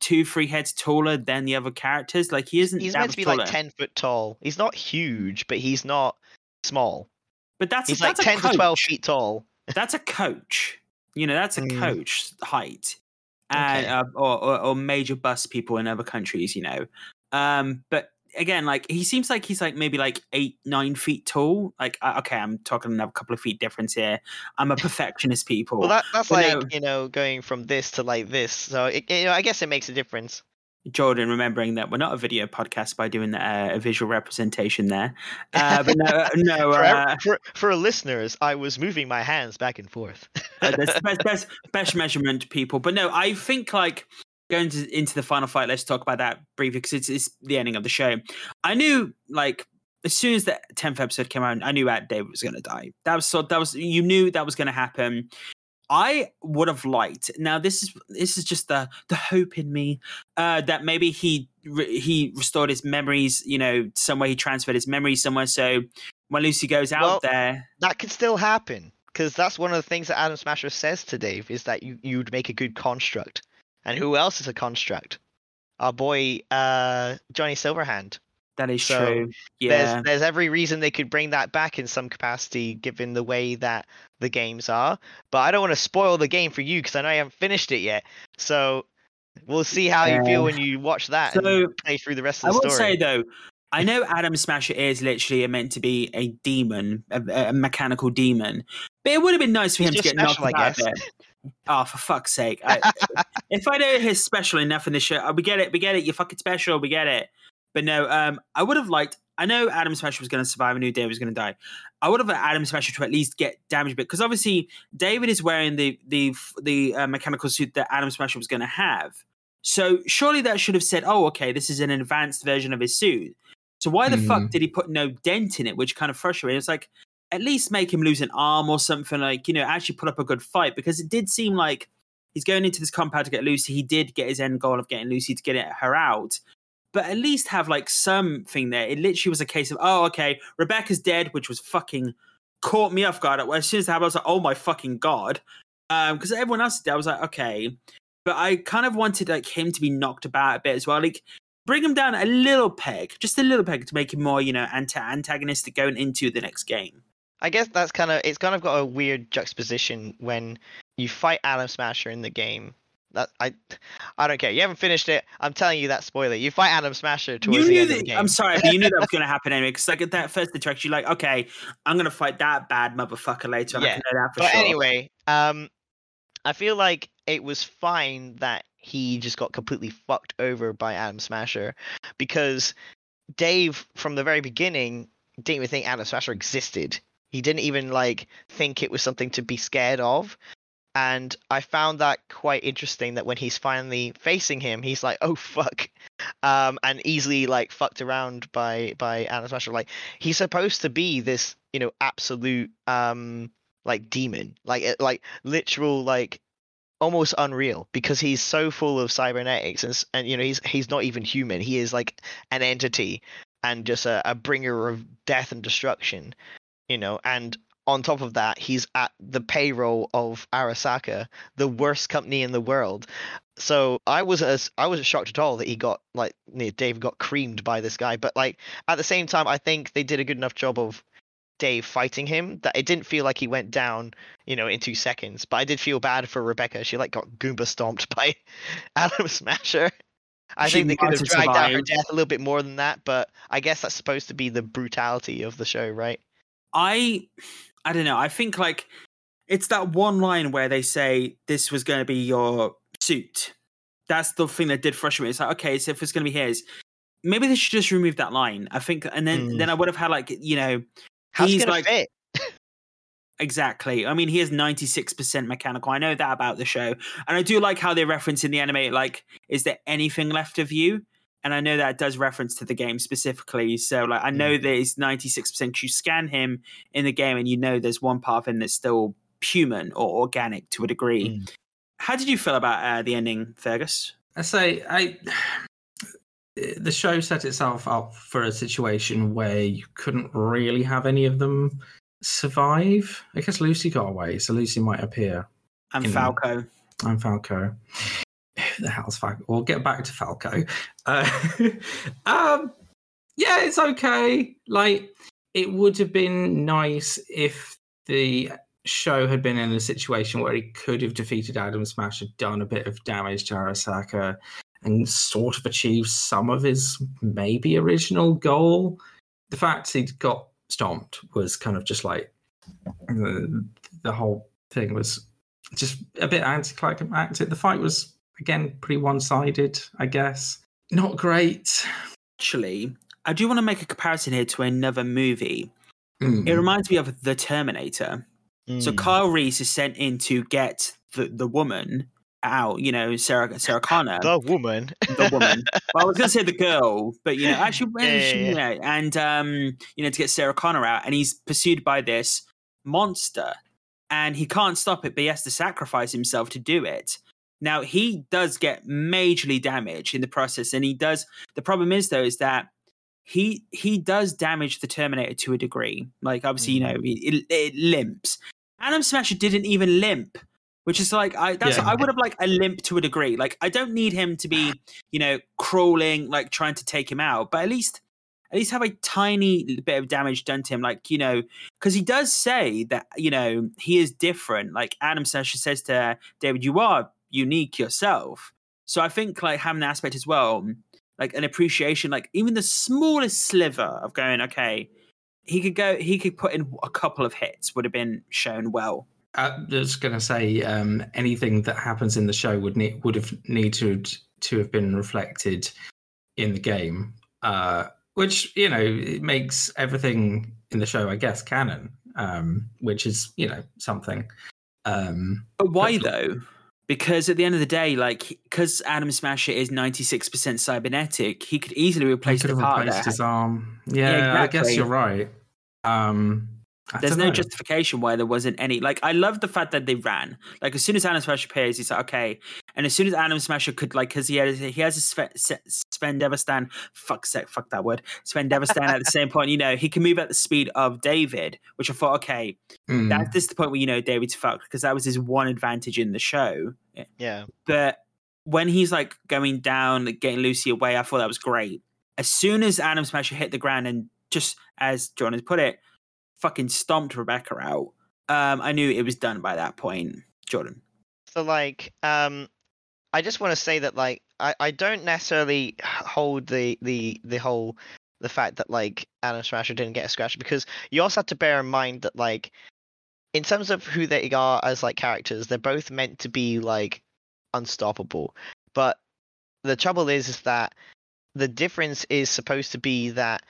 two, three heads taller than the other characters. Like he isn't. He's that meant to be like ten foot tall. He's not huge, but he's not small. but that's He's like ten to twelve feet tall. That's a coach. You know, that's a Mm. coach height, and Okay. uh, or, or or major bus people in other countries. You know, um, but again, like he seems like he's like maybe like eight, nine feet tall. Like uh, okay, I'm talking another couple of feet difference here. I'm a perfectionist, people. Well, that that's But like no. you know going from this to like this. So it, you know, I guess it makes a difference. Jordan, remembering that we're not a video podcast by doing uh, a visual representation there. Uh, but no, no, For, uh, for for listeners, I was moving my hands back and forth. uh, that's the best, best, best measurement, people. But no, I think like going to, into the final fight. Let's talk about that briefly because it's, it's the ending of the show. I knew like as soon as the tenth episode came out, I knew that David was going to die. That was so. That was you knew that was going to happen. I would have liked. Now this is this is just the the hope in me uh, that maybe he he restored his memories. You know, somewhere he transferred his memories somewhere. So when Lucy goes out Well, there, that could still happen because that's one of the things that Adam Smasher says to Dave is that you you'd make a good construct. And who else is a construct? Our boy uh, Johnny Silverhand. that is So, true. Yeah, There's there's every reason they could bring that back in some capacity given the way that the games are. But I don't want to spoil the game for you because I know you haven't finished it yet. So we'll see how you feel when you watch that So, and play through the rest of the will story. say though, I know Adam Smasher is literally meant to be a demon, a, a mechanical demon, but it would have been nice for him to get knocked special, I out of it. Oh, for fuck's sake! I, if I know he's special enough in this show, uh, we get it, we get it. You're fucking special, we get it. But no, um, I would have liked. I know Adam Smasher was going to survive. I knew David was going to die. I would have liked Adam Smasher to at least get damaged a bit because obviously David is wearing the the the uh, mechanical suit that Adam Smasher was going to have. So surely that should have said, "Oh, okay, this is an advanced version of his suit." So why the fuck Mhm. did he put no dent in it, which kind of frustrated? me. It's like at least make him lose an arm or something. Like you know, actually put up a good fight because it did seem like he's going into this compound to get Lucy. He did get his end goal of getting Lucy to get her out, but at least have like something there. It literally was a case of, oh, okay, Rebecca's dead, which was fucking caught me off guard. As soon as that happened, I was like, oh my fucking god, um, because everyone else did. I was like, okay, but I kind of wanted like him to be knocked about a bit as well, like. Bring him down a little peg, just a little peg, to make him more, you know, anti- antagonistic going into the next game. I guess that's kind of it's kind of got a weird juxtaposition when you fight Adam Smasher in the game. That I, I don't care. You haven't finished it. I'm telling you that spoiler. You fight Adam Smasher towards you the end that. of the game. I'm sorry, but you knew that was going to happen anyway. Because like at that first interaction, you're like, okay, I'm going to fight that bad motherfucker later. Yeah, can know that for but sure. anyway, um, I feel like it was fine that he just got completely fucked over by Adam Smasher because Dave, from the very beginning, didn't even think Adam Smasher existed. He didn't even like think it was something to be scared of. And I found that quite interesting that when he's finally facing him, he's like, "Oh fuck," um, and easily like fucked around by by Adam Smasher. Like he's supposed to be this, you know, absolute um like demon, like like literal like almost unreal because he's so full of cybernetics and and you know he's he's not even human. He is like an entity and just a, a bringer of death and destruction, you know. And on top of that, he's at the payroll of Arasaka, the worst company in the world. So I wasn't as I wasn't shocked at all that he got like Dave got creamed by this guy. But like at the same time, I think they did a good enough job of Dave fighting him that it didn't feel like he went down, you know, in two seconds. But I did feel bad for Rebecca. She like got Goomba stomped by Adam Smasher. I She think they could have have dragged out her death a little bit more than that, but I guess that's supposed to be the brutality of the show, right? I I don't know. I think like it's that one line where they say this was going to be your suit. That's the thing that did frustrate me. It's like okay, so if it's going to be his, maybe they should just remove that line. I think, and then Mm. then I would have had like you know How's he's like exactly. I mean, he is ninety six percent mechanical. I know that about the show, and I do like how they reference in the anime like, is there anything left of you? And I know that does reference to the game specifically. So like I know that it's ninety six percent. You scan him in the game, and you know there's one part of him that's still human or organic to a degree. Mm. How did you feel about uh, the ending, Fergus? I say I. The show set itself up for a situation where you couldn't really have any of them survive. I guess Lucy got away, so Lucy might appear. And Falco. I'm Falco. The house Falco? We'll get back to Falco. Uh, um, yeah, it's okay. Like, it would have been nice if the show had been in a situation where he could have defeated Adam Smash, had done a bit of damage to Arasaka, and sort of achieved some of his maybe original goal. The fact he'd got stomped was kind of just like the, the whole thing was just a bit anticlimactic. The fight was again pretty one-sided, I guess. Not great. Actually, I do want to make a comparison here to another movie. Mm. It reminds me of The Terminator. So Mm. Kyle Reese is sent in to get the, the woman out, you know, Sarah Sarah Connor, the woman. the woman. well, I was gonna say the girl, but you know, actually, Yeah, yeah, she- yeah. you know, and um, you know, to get Sarah Connor out, and he's pursued by this monster, and he can't stop it, but he has to sacrifice himself to do it. Now he does get majorly damaged in the process, and he does. The problem is though, is that he he does damage the Terminator to a degree. Like obviously, you know, Mm-hmm. it, it limps. Adam Smasher didn't even limp, which is like I that's Yeah. I would have like a limp to a degree. Like I don't need him to be, you know, crawling like trying to take him out, but at least at least have a tiny bit of damage done to him. Like you know, because he does say that you know he is different. Like Adam Smasher says to David, "You are unique yourself." So I think like having the aspect as well, like an appreciation, like even the smallest sliver of going, okay, he could go, he could put in a couple of hits would have been shown well. I was going to say um, anything that happens in the show would need would have needed to have been reflected in the game, uh, which you know it makes everything in the show, I guess, canon, um, which is you know something. Um, But why That's- though? Because at the end of the day, like, because Adam Smasher is ninety six percent cybernetic, he could easily he replace could the have part. replaced his arm. Yeah, I guess you're right. Um, There's no know. justification why there wasn't any. Like, I love the fact that they ran. Like, as soon as Adam Smasher appears, he's like, okay. And as soon as Adam Smasher could, like, because he has he has a Sven, Sven Devastan, fuck sec, fuck that word, Sven Devastan at the same point, you know, he can move at the speed of David, which I thought, okay, Mm. that's this is the point where you know David's fucked because that was his one advantage in the show. Yeah. But when he's like going down, like, getting Lucy away, I thought that was great. As soon as Adam Smasher hit the ground and just as John has put it, fucking stomped Rebecca out, um, I knew it was done by that point. Jordan. So like, um, I just want to say that like, I, I don't necessarily hold the the the whole the fact that like Adam Smasher didn't get a scratch because you also have to bear in mind that like, in terms of who they are as like characters, they're both meant to be like unstoppable. But the trouble is, is that the difference is supposed to be that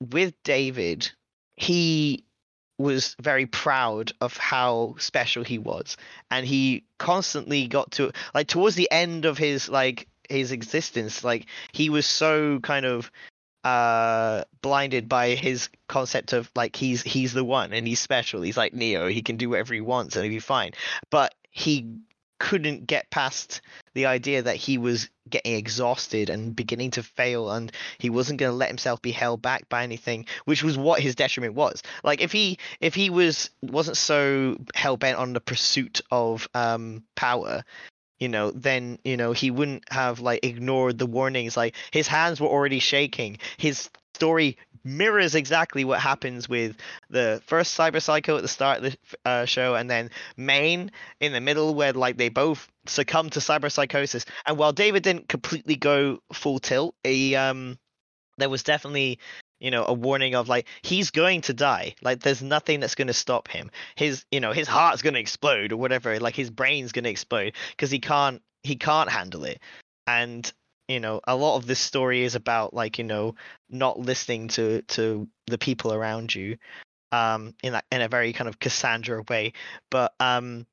with David, he was very proud of how special he was. And he constantly got to like towards the end of his like his existence like he was so kind of uh blinded by his concept of like he's he's the one and he's special. He's like neo. He can do whatever he wants and he'll be fine. But he couldn't get past the idea that he was getting exhausted and beginning to fail and he wasn't going to let himself be held back by anything which was what his detriment was like if he if he was wasn't so hell bent on the pursuit of um power you know, then you know he wouldn't have like ignored the warnings. Like his hands were already shaking. His story mirrors exactly what happens with the first Cyber Psycho at the start of the uh, show, and then Maine in the middle, where like they both succumb to cyber psychosis. And while David didn't completely go full tilt, he um, there was definitely you know a warning of like he's going to die. Like there's nothing that's going to stop him. His you know his heart's going to explode or whatever. Like his brain's going to explode because he can't he can't handle it. And you know a lot of this story is about like you know not listening to to the people around you um in that in a very kind of cassandra way. But um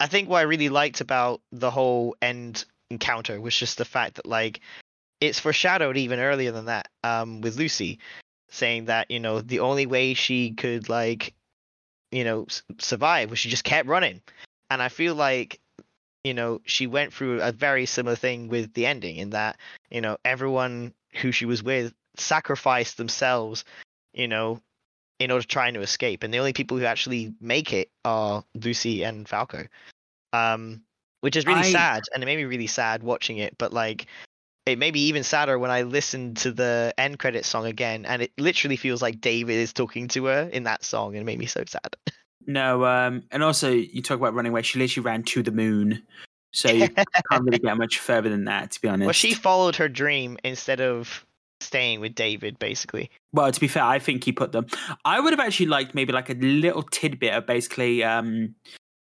i think what i really liked about the whole end encounter was just the fact that like it's foreshadowed even earlier than that um with lucy saying that you know the only way she could like you know survive was she just kept running. And i feel like you know she went through a very similar thing with the ending in that you know everyone who she was with sacrificed themselves you know in order to trying to escape and the only people who actually make it are lucy and falco um which is really I- sad and it made me really sad watching it but like it made me even sadder when I listened to the end credit song again, and it literally feels like David is talking to her in that song, and it made me so sad. No, um, and also you talk about running away. She literally ran to the moon, so you can't really get much further than that, to be honest. well, she followed her dream instead of staying with David, basically. Well, to be fair, I think he put them. I would have actually liked maybe like a little tidbit of basically, um,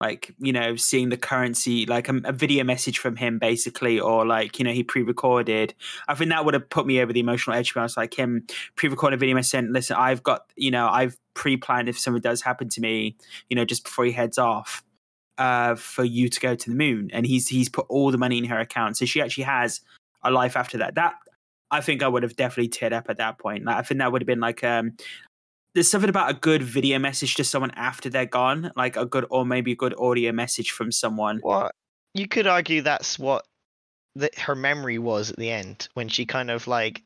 like you know, seeing the currency, like a, a video message from him, basically, or like you know, he pre-recorded. I think that would have put me over the emotional edge. I was like him pre-recorded a video message "Listen, I've got you know, I've pre-planned if something does happen to me, you know, just before he heads off." Uh, for you to go to the moon, and he's he's put all the money in her account, so she actually has a life after that. That I think I would have definitely teared up at that point. Like, I think that would have been like um there's something about a good video message to someone after they're gone, like a good or maybe a good audio message from someone. Well, you could argue that's what the, her memory was at the end when she kind of like,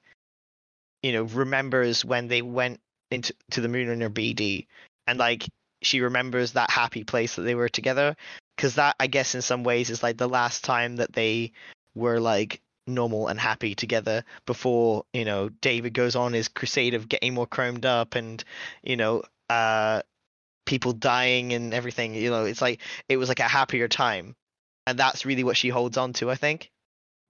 you know, remembers when they went into to the moon in her BD, and like she remembers that happy place that they were together, because that I guess in some ways is like the last time that they were like normal and happy together before you know David goes on his crusade of getting more chromed up and you know uh people dying and everything you know it's like it was like a happier time. And that's really what she holds on to i think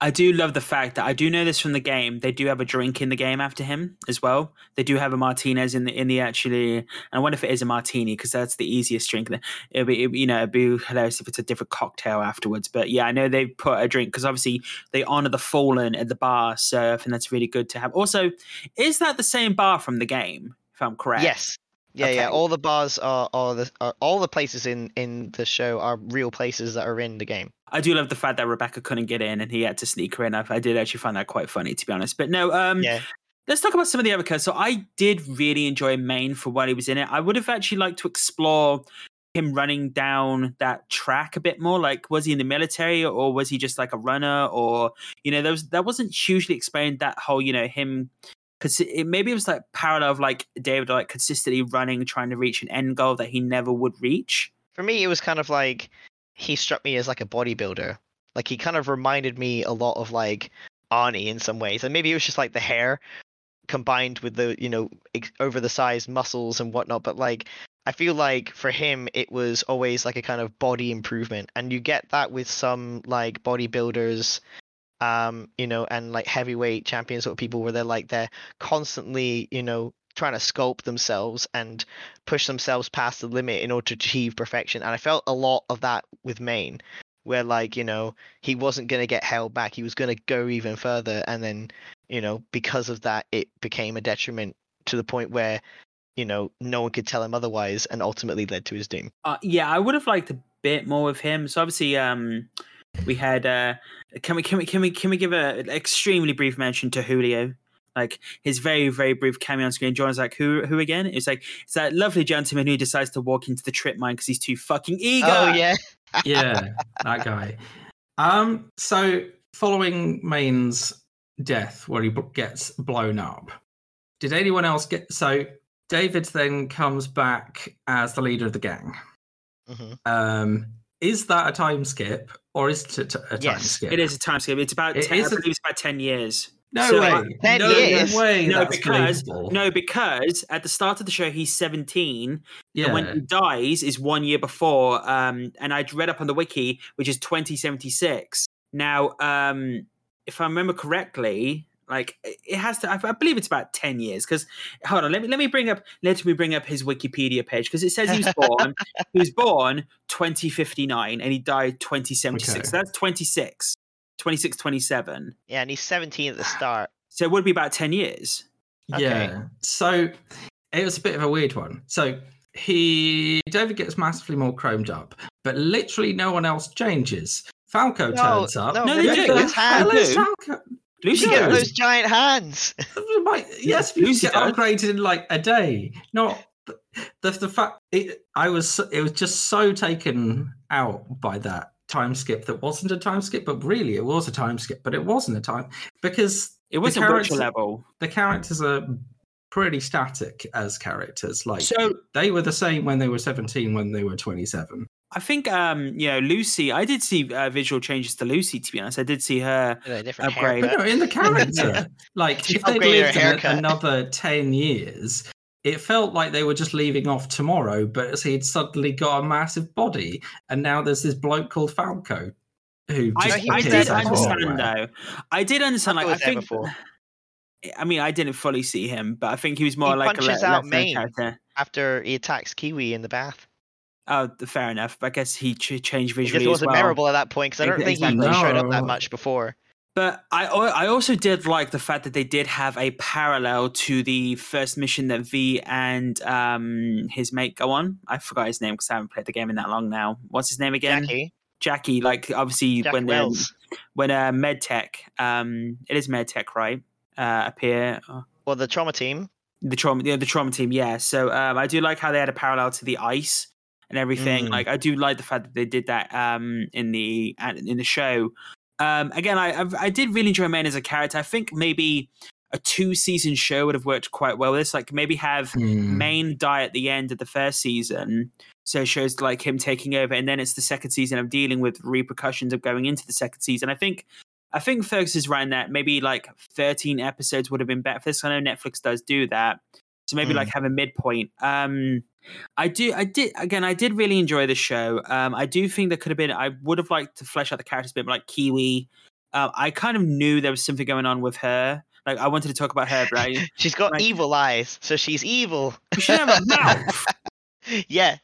I do love the fact that I do know this from the game. They do have a drink in the game after him as well. They do have a Martinez in the in the actually. I wonder if it is a martini because that's the easiest drink. It'll be it, you know it'd be hilarious if it's a different cocktail afterwards. But yeah, I know they put a drink because obviously they honor the fallen at the bar. So I think that's really good to have. Also, is that the same bar from the game? If I'm correct. yes yeah yeah all the bars are, are the are, all the places in in the show are real places that are in the game I do love the fact that Rebecca couldn't get in and he had to sneak her in. I, I did actually find that quite funny, to be honest. But no, um, yeah let's talk about some of the other characters. So I did really enjoy Maine for while he was in it. I would have actually liked to explore him running down that track a bit more. Like, was he in the military or was he just like a runner? Or you know, there was that wasn't hugely explained. That whole, you know, him. Maybe it was like parallel of like David like consistently running, trying to reach an end goal that he never would reach. for me it was kind of like he struck me as like a bodybuilder. Like he kind of reminded me a lot of like arnie in some ways. And maybe it was just like the hair combined with the you know over the size muscles and whatnot. But like i feel like for him it was always like a kind of body improvement. And you get that with some like bodybuilders um you know and like heavyweight champions sort of people where they're like they're constantly you know trying to sculpt themselves and push themselves past the limit in order to achieve perfection. And i felt a lot of that with maine where like you know he wasn't going to get held back. He was going to go even further. And then you know because of that it became a detriment to the point where you know no one could tell him otherwise and ultimately led to his doom. Uh, yeah, I would have liked a bit more of him. So obviously, um, we had. Uh, can we can we can we can we give a an extremely brief mention to Julio? Like his very very brief cameo on screen. John's like, who who again? It's like it's that lovely gentleman who decides to walk into the trip mine because he's too fucking eager. oh yeah yeah, that guy. Um, so following Maine's death, where he b- gets blown up, did anyone else get? So David then comes back as the leader of the gang. Mhm. Um, is that a time skip or is it a time Yes, skip? It is a time skip. It's about It 10, is I a- believe it's about ten years. No So, way. uh, 10 no years? way. No, that's because believable. no, because at the start of the show he's seventeen, yeah. and when he dies is one year before. Um, and I'd read up on the wiki, which is twenty seventy six. Now, um, if I remember correctly, like it has to. I, I believe it's about ten years. Because hold on, let me let me bring up let me bring up his Wikipedia page because it says he was born. he was born twenty fifty nine and he died twenty seventy six. Okay. So that's 26, 26, 27. Yeah, and he's 17 at the start. So it would be about ten years. Okay. Yeah. So it was a bit of a weird one. So he David gets massively more chromed up, but literally no one else changes. Falco No, turns up. no, No, they What do. the His hell Falco? Lucy You get those giant hands. Like, yes, you Lucy get upgraded in like a day. Not the the fact it, I was it was just so taken out by that time skip that wasn't a time skip, but really it was a time skip, but it wasn't a time because It wasn't characters- Witcher level. the characters are pretty static as characters. Like So they were the same when they were seventeen, when they were twenty-seven. I think um you know Lucy. I did see uh, visual changes to Lucy. To be honest, I did see her. A Upgrade. But no, in the character, like if they upgraded lived in a- haircut. another ten years, it felt like they were just leaving off tomorrow. But he'd suddenly got a massive body, and now there's this bloke called Falco, who I, just he I did appears there out of understand nowhere. though. I did understand. Falco Like I was think. before. I mean, I didn't fully see him, but I think he was more He like a punches le- out less Maine. character. After he attacks Kiwi in the bath. Oh, fair enough. I guess he ch- changed visually as wasn't well. memorable at that point because I don't Ex- think he exactly. showed up that much before. But I I also did like the fact that they did have a parallel to the first mission that V and um his mate go on. I forgot his name because I haven't played the game in that long now. What's his name again? Jackie, Jackie. Like obviously Jack when Welles. when uh, MedTech, um, it is MedTech, right? Uh, appear Well, the trauma team. the trauma, yeah, the trauma team, yeah. So um, I do like how they had a parallel to the ice and everything. Mm. Like I do like the fact that they did that um in the in the show. Um, again, I I've, I did really enjoy Maine as a character. I think maybe a two season show would have worked quite well with this. Like maybe have Hmm. Maine die at the end of the first season. So it shows like him taking over, and then it's the second season of dealing with repercussions of going into the second season. I think, I think Fergus is right in that maybe like thirteen episodes would have been better for this. I know Netflix does do that, so maybe Mm. like have a midpoint. Um, I do, I did again. I did really enjoy the show. Um, I do think there could have been. I would have liked to flesh out the characters a bit, more like Kiwi. Uh, I kind of knew there was something going on with her. Like I wanted to talk about her, but I, She's got Like- evil eyes, so she's evil. she didn't have a mouth. yeah.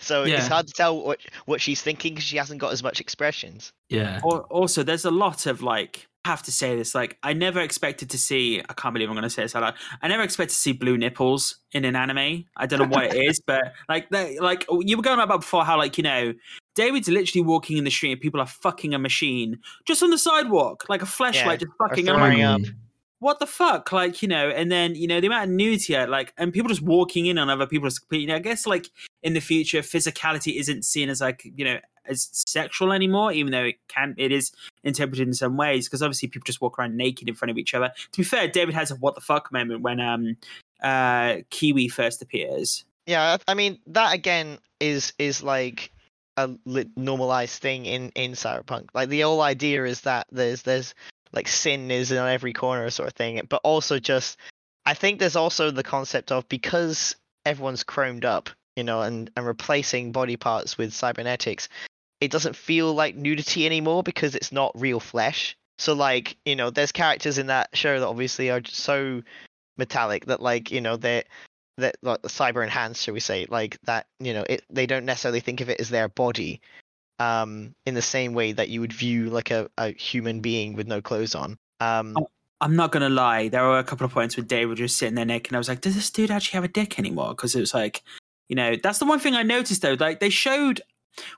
So Yeah. it's hard to tell what what she's thinking because she hasn't got as much expressions. Yeah. Al- also there's a lot of like I have to say this like I never expected to see I can't believe I'm going to say this out loud. I never expected to see blue nipples in an anime. I don't know what it is, but like they, like you were going about before how like you know David's literally walking in the street and people are fucking a machine just on the sidewalk like a flashlight just fucking. Like, up. what the fuck like you know and then you know the amount of nudity like and people just walking in on other people's you know i guess like in the future physicality isn't seen as like you know as sexual anymore even though it can it is interpreted in some ways because obviously people just walk around naked in front of each other to be fair david has a what the fuck moment when um uh kiwi first appears Yeah, I mean that again is is like a li- normalized thing in in cyberpunk. Like the whole idea is that there's there's like sin is on every corner sort of thing, but also just I think there's also the concept of because everyone's chromed up, you know, and and replacing body parts with cybernetics, it doesn't feel like nudity anymore because it's not real flesh. So like you know, there's characters in that show that obviously are so metallic that like you know they that like cyber enhanced, shall we say, like that, you know, it they don't necessarily think of it as their body, um, in the same way that you would view like a, a human being with no clothes on. Um, I'm not gonna lie. There were a couple of points where David was just sitting there naked, and I was like, "Does this dude actually have a dick anymore?" Because it was like, you know, that's the one thing I noticed though. Like they showed,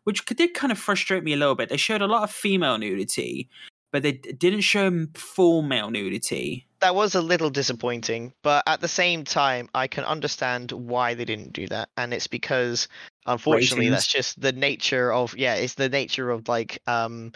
which did kind of frustrate me a little bit. They showed a lot of female nudity, but they didn't show full male nudity. that was a little disappointing, but at the same time, I can understand why they didn't do that, and it's because unfortunately that's just the nature of yeah, it's the nature of like um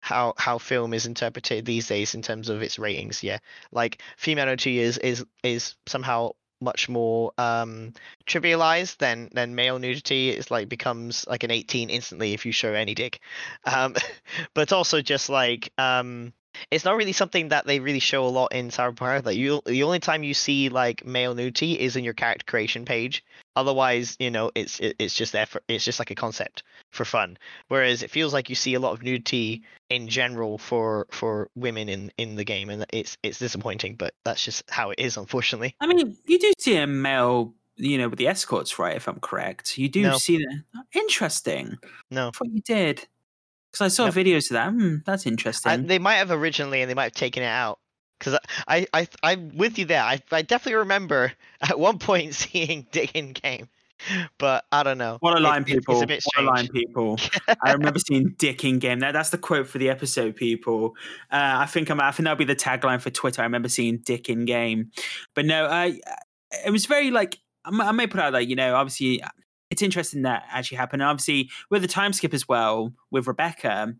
how how film is interpreted these days in terms of its ratings. Yeah, like female nudity is is is somehow much more um trivialized than than male nudity. It's like becomes like an 18 instantly if you show any dick. Um but also just like um it's not really something that they really show a lot in Cyberpunk. Like you, the only time you see like male nudity is in your character creation page. Otherwise, you know, it's it, it's just there for it's just like a concept for fun. Whereas it feels like you see a lot of nudity in general for for women in in the game, and it's it's disappointing. But that's just how it is, unfortunately. I mean, you do see a male, you know, with the escorts, right? If I'm correct, you do No. see that. Oh, interesting. No, I thought you did. Because I saw Nope. videos of that. Hmm, that's interesting. I, they might have originally, and they might have taken it out. Because I, I, I, I'm with you there. I, I definitely remember at one point seeing Dick in game, but I don't know. what a line, it- people! A what a line, people! I remember seeing "Dick in game." That that's the quote for the episode, people. Uh, I think I'm. I think that'll be the tagline for Twitter. I remember seeing "Dick in game," but no, I. It was very like I may- I may put out like you know obviously it's interesting that actually happened. And obviously with the time skip as well with Rebecca,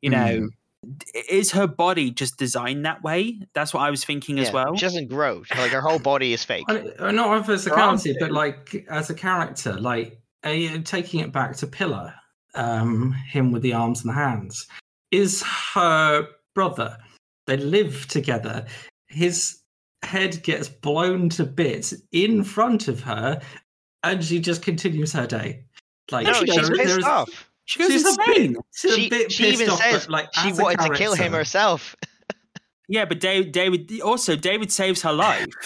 you know, Mm. is her body just designed that way? That's what I was thinking as well. She doesn't grow. Like her whole body is fake. I- uh, not as a Her arms character, but like as a character, like uh, taking it back to Pilar, um, him with the arms and the hands, is her brother. They live together. His head gets blown to bits in front of her, and she just continues her day. Like No, she she's doesn't. pissed off. she goes She's a insane. bit, she's She, a bit she pissed even off, says but like she wanted to kill him herself. Yeah, but David, David also David saves her life.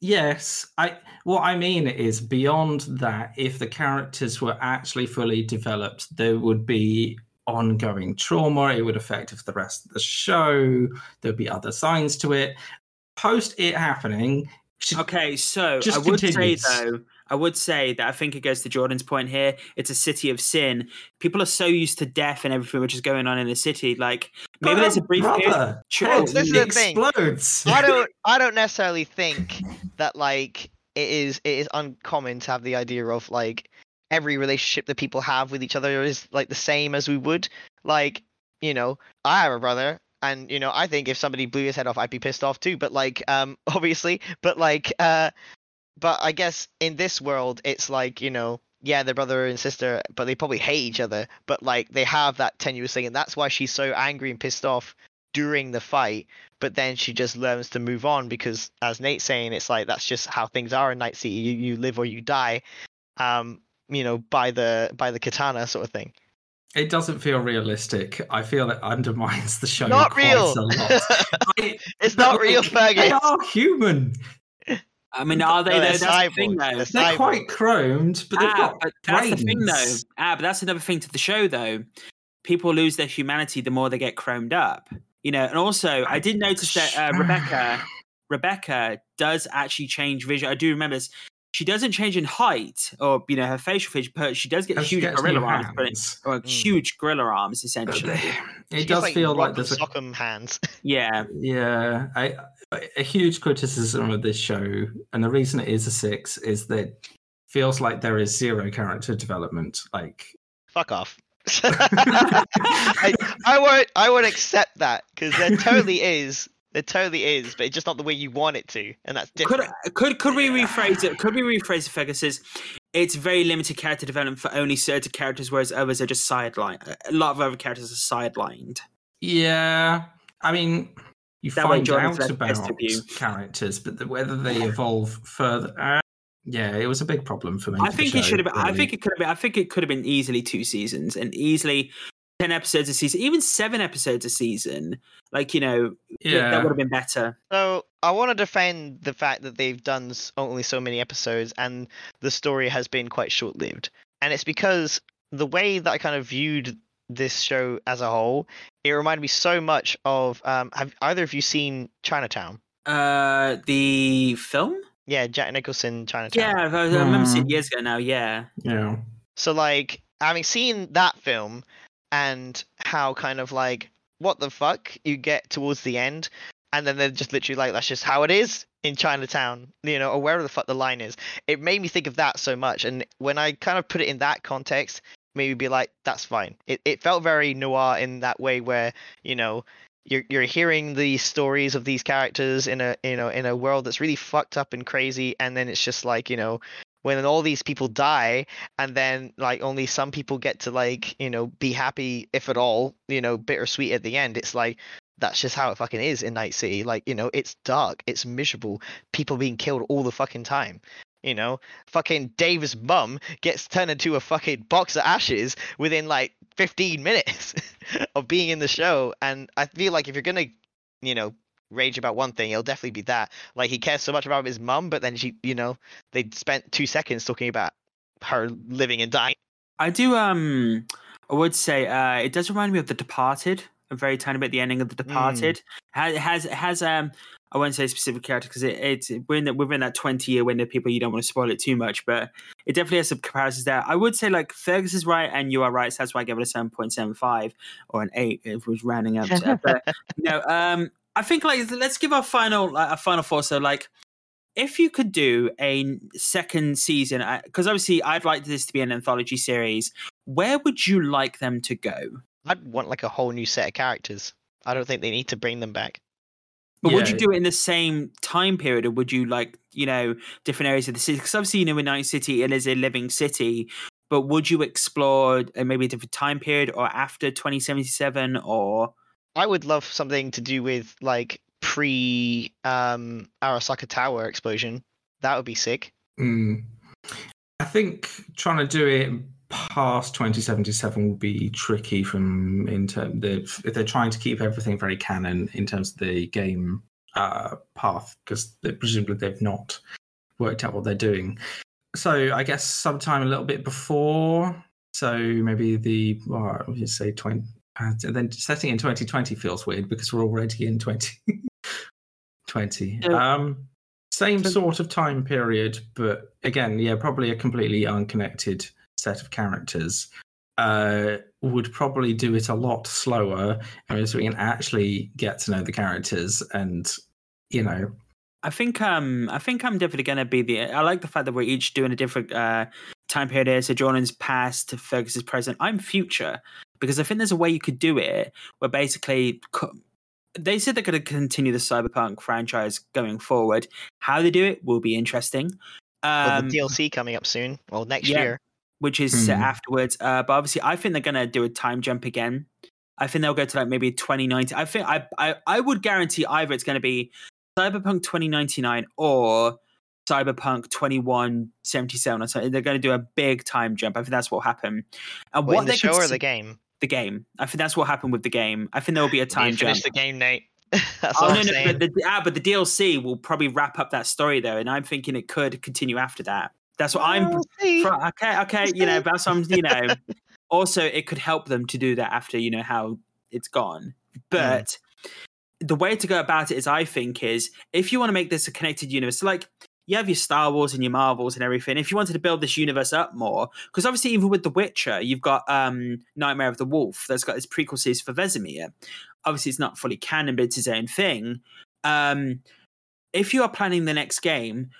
Yes, I what I mean is beyond that, if the characters were actually fully developed, there would be ongoing trauma. It would affect the rest of the show. There'd be other signs to it. Post it happening, she- Okay, so Just I would continues. say though, I would say that I think it goes to Jordan's point here. It's a city of sin. People are so used to death and everything which is going on in the city. Like maybe But there's a brief period. brother, Sure, head this is the thing. explodes. I don't I don't necessarily think that like it is it is uncommon to have the idea of like every relationship that people have with each other is like the same as we would. Like, you know, I have a brother and you know, I think if somebody blew his head off I'd be pissed off too, but like um obviously, but like uh but I guess in this world it's like, you know, yeah, they're brother and sister, but they probably hate each other, but like they have that tenuous thing and that's why she's so angry and pissed off during the fight but then she just learns to move on because as nate's saying it's like that's just how things are in night city you, you live or you die um you know by the by the katana sort of thing It doesn't feel realistic. I feel it undermines the show not real a lot. I- it's not real like, They are human. I mean, are they? No, they're That's the thing, though. They're They're quite chromed, but they've Ah, got but that's the thing, though. brains. Ah, but that's another thing to the show, though. People lose their humanity the more they get chromed up. You know, and also I did notice that uh, Rebecca, Rebecca does actually change vision. I do remember this. She doesn't change in height or you know her facial feature, but she does get And she huge gorilla arms, but hands. or Mm. huge gorilla arms essentially. they- She It does feel like Rock there's a Sock'em hands yeah, yeah, I, a huge criticism of this show, and the reason it is a six is that it feels like there is zero character development. Like fuck off I, I won't i won't accept that because there totally is there totally is but it's just not the way you want it to and that's could different could could we rephrase it? Could we rephrase it? Fergus says it's very limited character development for only certain characters, whereas others are just sidelined. A lot of other characters are sidelined. yeah, I mean. You That find out less about characters, but the, whether they evolve further, uh, yeah, it was a big problem for me. I for the think it should have. been I think it could have been. I think it could have been easily two seasons and easily ten episodes a season, even seven episodes a season. Like you know, th- yeah, that would have been better. So I want to defend the fact that they've done only so many episodes and the story has been quite short-lived, and it's because the way that I kind of viewed this show as a whole, it reminded me so much of. Um, have either of you seen Chinatown? Uh, the film. Yeah, Jack Nicholson Chinatown. Yeah, I, I remember seeing Hmm. years ago now. Yeah, yeah. So like having seen that film and how kind of like what the fuck you get towards the end and then they're just literally like that's just how it is in Chinatown, you know, or wherever the fuck the line is. It made me think of that so much and when I kind of put it in that context, maybe be like that's fine. It it felt very noir in that way where, you know, you're you're hearing the stories of these characters in a you know in a world that's really fucked up and crazy, and then it's just like you know when all these people die and then like only some people get to like you know be happy if at all you know bittersweet at the end. It's like that's just how it fucking is in night city. Like you know it's dark it's miserable people being killed all the fucking time you know fucking dave's mum gets turned into a fucking box of ashes within like 15 minutes of being in the show and i feel like if you're gonna you know rage about one thing, it'll definitely be that. Like he cares so much about his mum, but then she, you know, they spent two seconds talking about her living and dying. I do. Um, I would say uh, it does remind me of The Departed. A very tiny bit. The ending of The Departed has has has um. I won't say specific character because it, it's we're in the, within that twenty year window. People, you don't want to spoil it too much, but it definitely has some comparisons there. I would say like Fergus is right and you are right. So that's why I give it a seven point seven five or an eight if it was rounding up. to- but no, um, I think like let's give our final like, a final thought. So like, if you could do a second season, because obviously I'd like this to be an anthology series. Where would you like them to go? I'd want like a whole new set of characters. I don't think they need to bring them back. But would you do it in the same time period, or would you like you know different areas of the city? Because obviously you know in Night City it is a living city. But would you explore uh, maybe a different time period, or after twenty seventy seven, or I would love something to do with like pre um Arasaka Tower explosion. That would be sick. Mm. I think trying to do it past 2077 will be tricky from in terms of if they're trying to keep everything very canon in terms of the game uh, path because presumably they've not worked out what they're doing. So I guess sometime a little bit before. So maybe the well, I would say 20. uh, Then setting in 2020 feels weird because we're already in 2020. Yeah. Um, same sort of time period, but again, yeah, probably a completely unconnected set of characters. Uh, would probably do it a lot slower, I mean, so we can actually get to know the characters and, you know, I think um I think I'm definitely gonna be the. I like the fact that we're each doing a different uh time period here. So Jordan's past, Fergus is present. I'm future because I think there's a way you could do it where basically co- they said they're going to continue the Cyberpunk franchise going forward. How they do it will be interesting. Well, Um, the DLC coming up soon. Well, next yeah. year. Which is set Mhm. afterwards. Uh, but obviously, I think they're gonna do a time jump again. I think they'll go to like maybe 2019. I think I I, I would guarantee either it's going to be Cyberpunk 2099 or Cyberpunk 2177 or something. They're going to do a big time jump. I think that's what happened. And What, the show or s- the game? the game. I think that's what happened with the game. I think there will be a time need finish jump. the game, Nate. That's Oh no, no, but the ah, but the DLC will probably wrap up that story though, and I'm thinking it could continue after that. That's what I'm We'll see. Fro- okay, okay, you know, that's what I'm, you know. also, it could help them to do that after you know how it's gone. But the way to go about it is, I think, is if you want to make this a connected universe, like you have your Star Wars and your Marvels and everything. If you wanted to build this universe up more, because obviously, even with The Witcher, you've got um Nightmare of the Wolf that's got its prequel series for Vesemir. Obviously, it's not fully canon, but it's its own thing. Um, if you are planning the next game,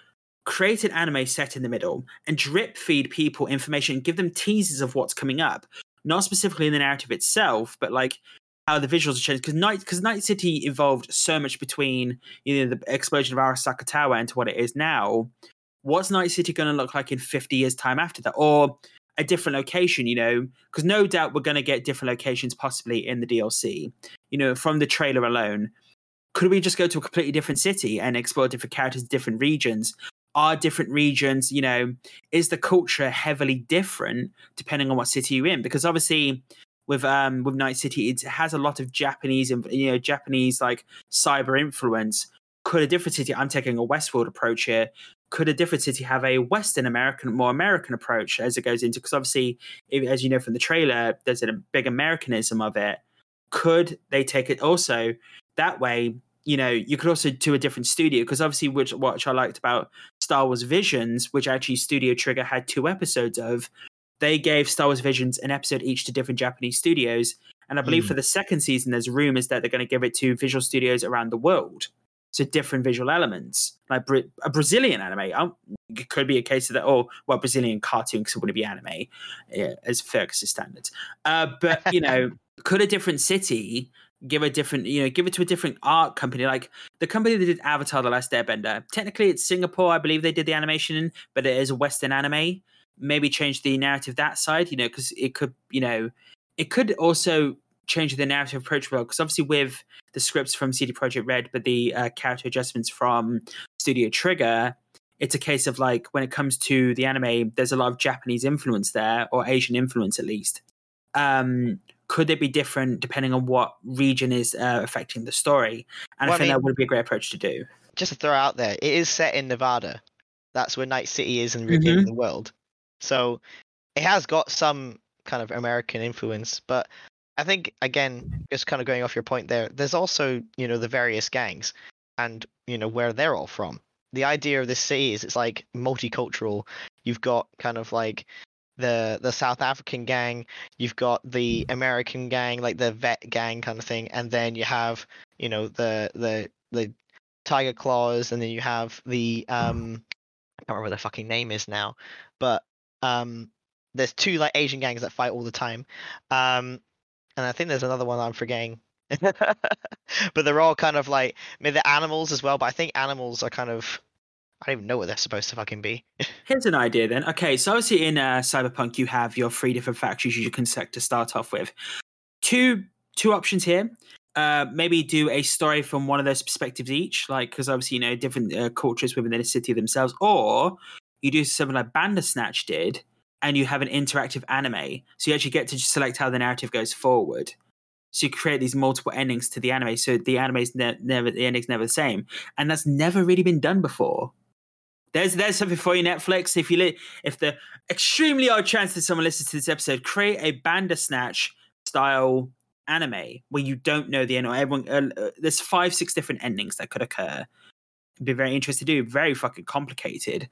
create an anime set in the middle and drip feed people information, give them teasers of what's coming up, not specifically in the narrative itself, but like how the visuals are changed. Because Night, because Night City evolved so much between you know the explosion of Arasaka Tower and to what it is now. What's Night City going to look like in fifty years' time after that, or a different location? You know, because no doubt we're going to get different locations possibly in the DLC. You know, from the trailer alone. Could we just go to a completely different city and explore different characters, different regions? Are different regions you know is the culture heavily different depending on what city you're in? Because obviously with um with night city it has a lot of japanese and you know japanese like cyber influence. Could a different city i'm taking a westworld approach here could a different city have a western american more american approach as it goes into because obviously as you know from the trailer there's a big americanism of it. Could they take it also that way? You know you could also do a different studio because obviously which what i liked about Star Wars Visions, which actually Studio Trigger had two episodes of, they gave Star Wars Visions an episode each to different Japanese studios. And I believe Hmm. for the second season, there's rumors that they're going to give it to visual studios around the world. So different visual elements, like a Brazilian anime. Um, it could be a case of that, or well, Brazilian cartoon because it wouldn't be anime, yeah, as Fergus's standards. Uh, but you know, could a different city give a different, you know, give it to a different art company, like the company that did Avatar: The Last Airbender. Technically, it's Singapore, I believe they did the animation, but it is a Western anime. Maybe change the narrative that side, you know, because it could, you know, it could also change the narrative approach well. Because obviously, with the scripts from CD Projekt Red, but the uh, character adjustments from Studio Trigger, it's a case of like when it comes to the anime, there's a lot of Japanese influence there, or Asian influence at least. Um, could it be different depending on what region is uh, affecting the story? And Well, I I think that would be a great approach to do. Just to throw out there, it is set in Nevada. That's where Night City is in, Mhm. in the world. So it has got some kind of American influence, but I think again, just kind of going off your point there, there's also you know the various gangs and you know where they're all from. The idea of this city is it's like multicultural. You've got kind of like the the South African gang, you've got the American gang, like the vet gang kind of thing, and then you have you know the the the Tiger Claws, and then you have the um I can't remember what their fucking name is now, but um there's two like Asian gangs that fight all the time, um and I think there's another one I'm forgetting. but they're all kind of like maybe they're animals as well, but I think animals are kind of I don't even know what they're supposed to fucking be. Here's an idea then. Okay, so obviously in uh, Cyberpunk you have your three different factories you can select to start off with. Two two options here. Uh, maybe do a story from one of those perspectives each, like because obviously you know different uh, cultures within the city themselves, or you do something like Bandersnatch did, and you have an interactive anime, so you actually get to select how the narrative goes forward. So you create these multiple endings to the anime, so the anime's ne- never the ending's never the same, and that's never really been done before. There's there's something for you, Netflix. If you li- if the extremely odd chance that someone listens to this episode, create a Bandersnatch style anime where you don't know the end. Or everyone, uh, uh, there's five six different endings that could occur. It'd be very interesting to do. Very fucking complicated,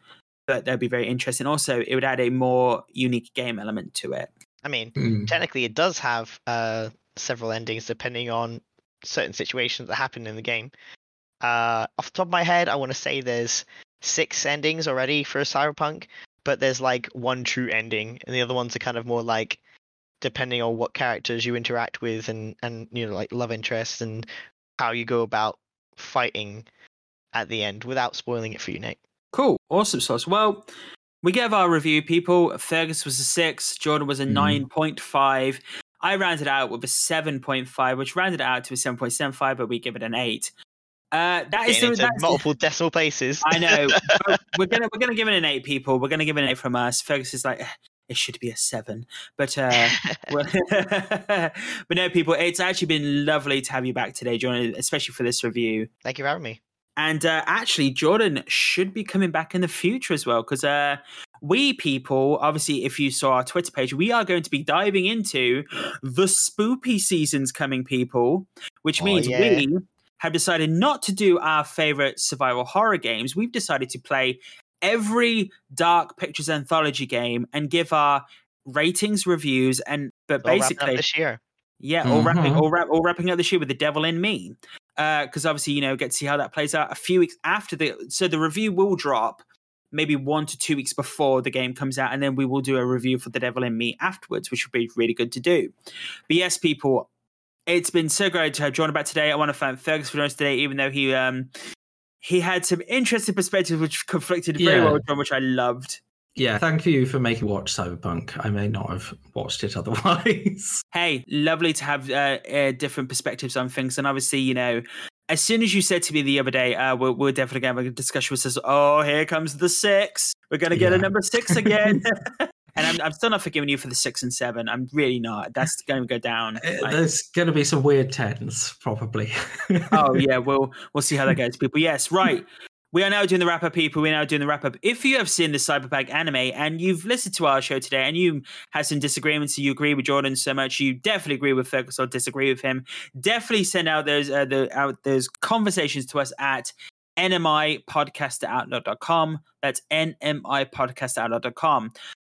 but that'd be very interesting. Also, it would add a more unique game element to it. I mean, Mm. technically it does have uh several endings depending on certain situations that happen in the game. Uh off the top of my head, I want to say there's six endings already for a Cyberpunk, but there's like one true ending and the other ones are kind of more like depending on what characters you interact with and and you know like love interests and how you go about fighting at the end without spoiling it for you, Nate. Cool, awesome sauce. Well, we gave our review, people. Fergus was a six, Jordan was a Mhm. nine point five. I rounded out with a seven point five, which rounded out to a seven point seven five, but we give it an eight. Uh, that is the, that's multiple decimal places. I know. we're gonna we're gonna give it an eight, people. We're gonna give it an eight from us. Fergus is like, "Eh, it should be a seven, but uh, but no, people. It's actually been lovely to have you back today, Jordan, especially for this review. Thank you for having me. And uh, actually, Jordan should be coming back in the future as well, because uh, we people, obviously, if you saw our Twitter page, we are going to be diving into the spoopy seasons coming, people, which Oh, means yeah. we have decided not to do our favorite survival horror games. We've decided to play every Dark Pictures anthology game and give our ratings, reviews, and but All wrapping up basically, this year. yeah, all wrapping, Mhm. all, wrap, all wrapping up the year with the devil in me, Uh, because obviously you know get to see how that plays out a few weeks after the. So the review will drop maybe one to two weeks before the game comes out, and then we will do a review for the devil in me afterwards, which would be really good to do. But yes, people, it's been so great to have John back today. I want to thank Fergus for joining us today, even though he um he had some interesting perspectives which conflicted very Yeah. well with John, which I loved. Yeah, thank you for making me watch Cyberpunk. I may not have watched it otherwise. hey, lovely to have uh, uh, different perspectives on things. And obviously, you know, as soon as you said to me the other day, uh, we're, we're definitely going to have a discussion which says, oh, here comes the six. We're going to get a number six again. and I'm, I'm still not forgiving you for the six and seven. I'm really not. That's going to go down. Uh, Like, There's going to be some weird tens, probably. oh yeah, we'll we'll see how that goes, people. Yes, right. We are now doing the wrap up, people. We're now doing the wrap up. If you have seen the Cyberpunk anime and you've listened to our show today and you had some disagreements, you agree with Jordan so much, you definitely agree with Fergus or disagree with him. Definitely send out those uh, the out those conversations to us at nmipodcast@outlook.com. That's nmipodcast@outlook.com.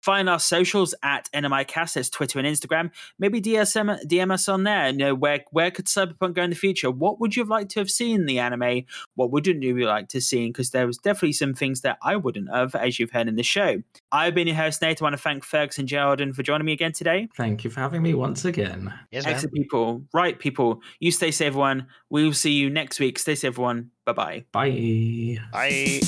Find our socials at NMIcast. There's Twitter and Instagram. Maybe DSM, DM us on there. You know, where where could Cyberpunk go in the future? What would you have liked to have seen in the anime? What wouldn't you like to see? Because there was definitely some things that I wouldn't have, as you've heard in the show. I've been your host, Nate. I want to thank Fergus and Geraldine for joining me again today. Thank you for having me once again. Yes, man. Excellent people. Right, people. You stay safe, everyone. We will see you next week. Stay safe, everyone. Bye bye. Bye. Bye.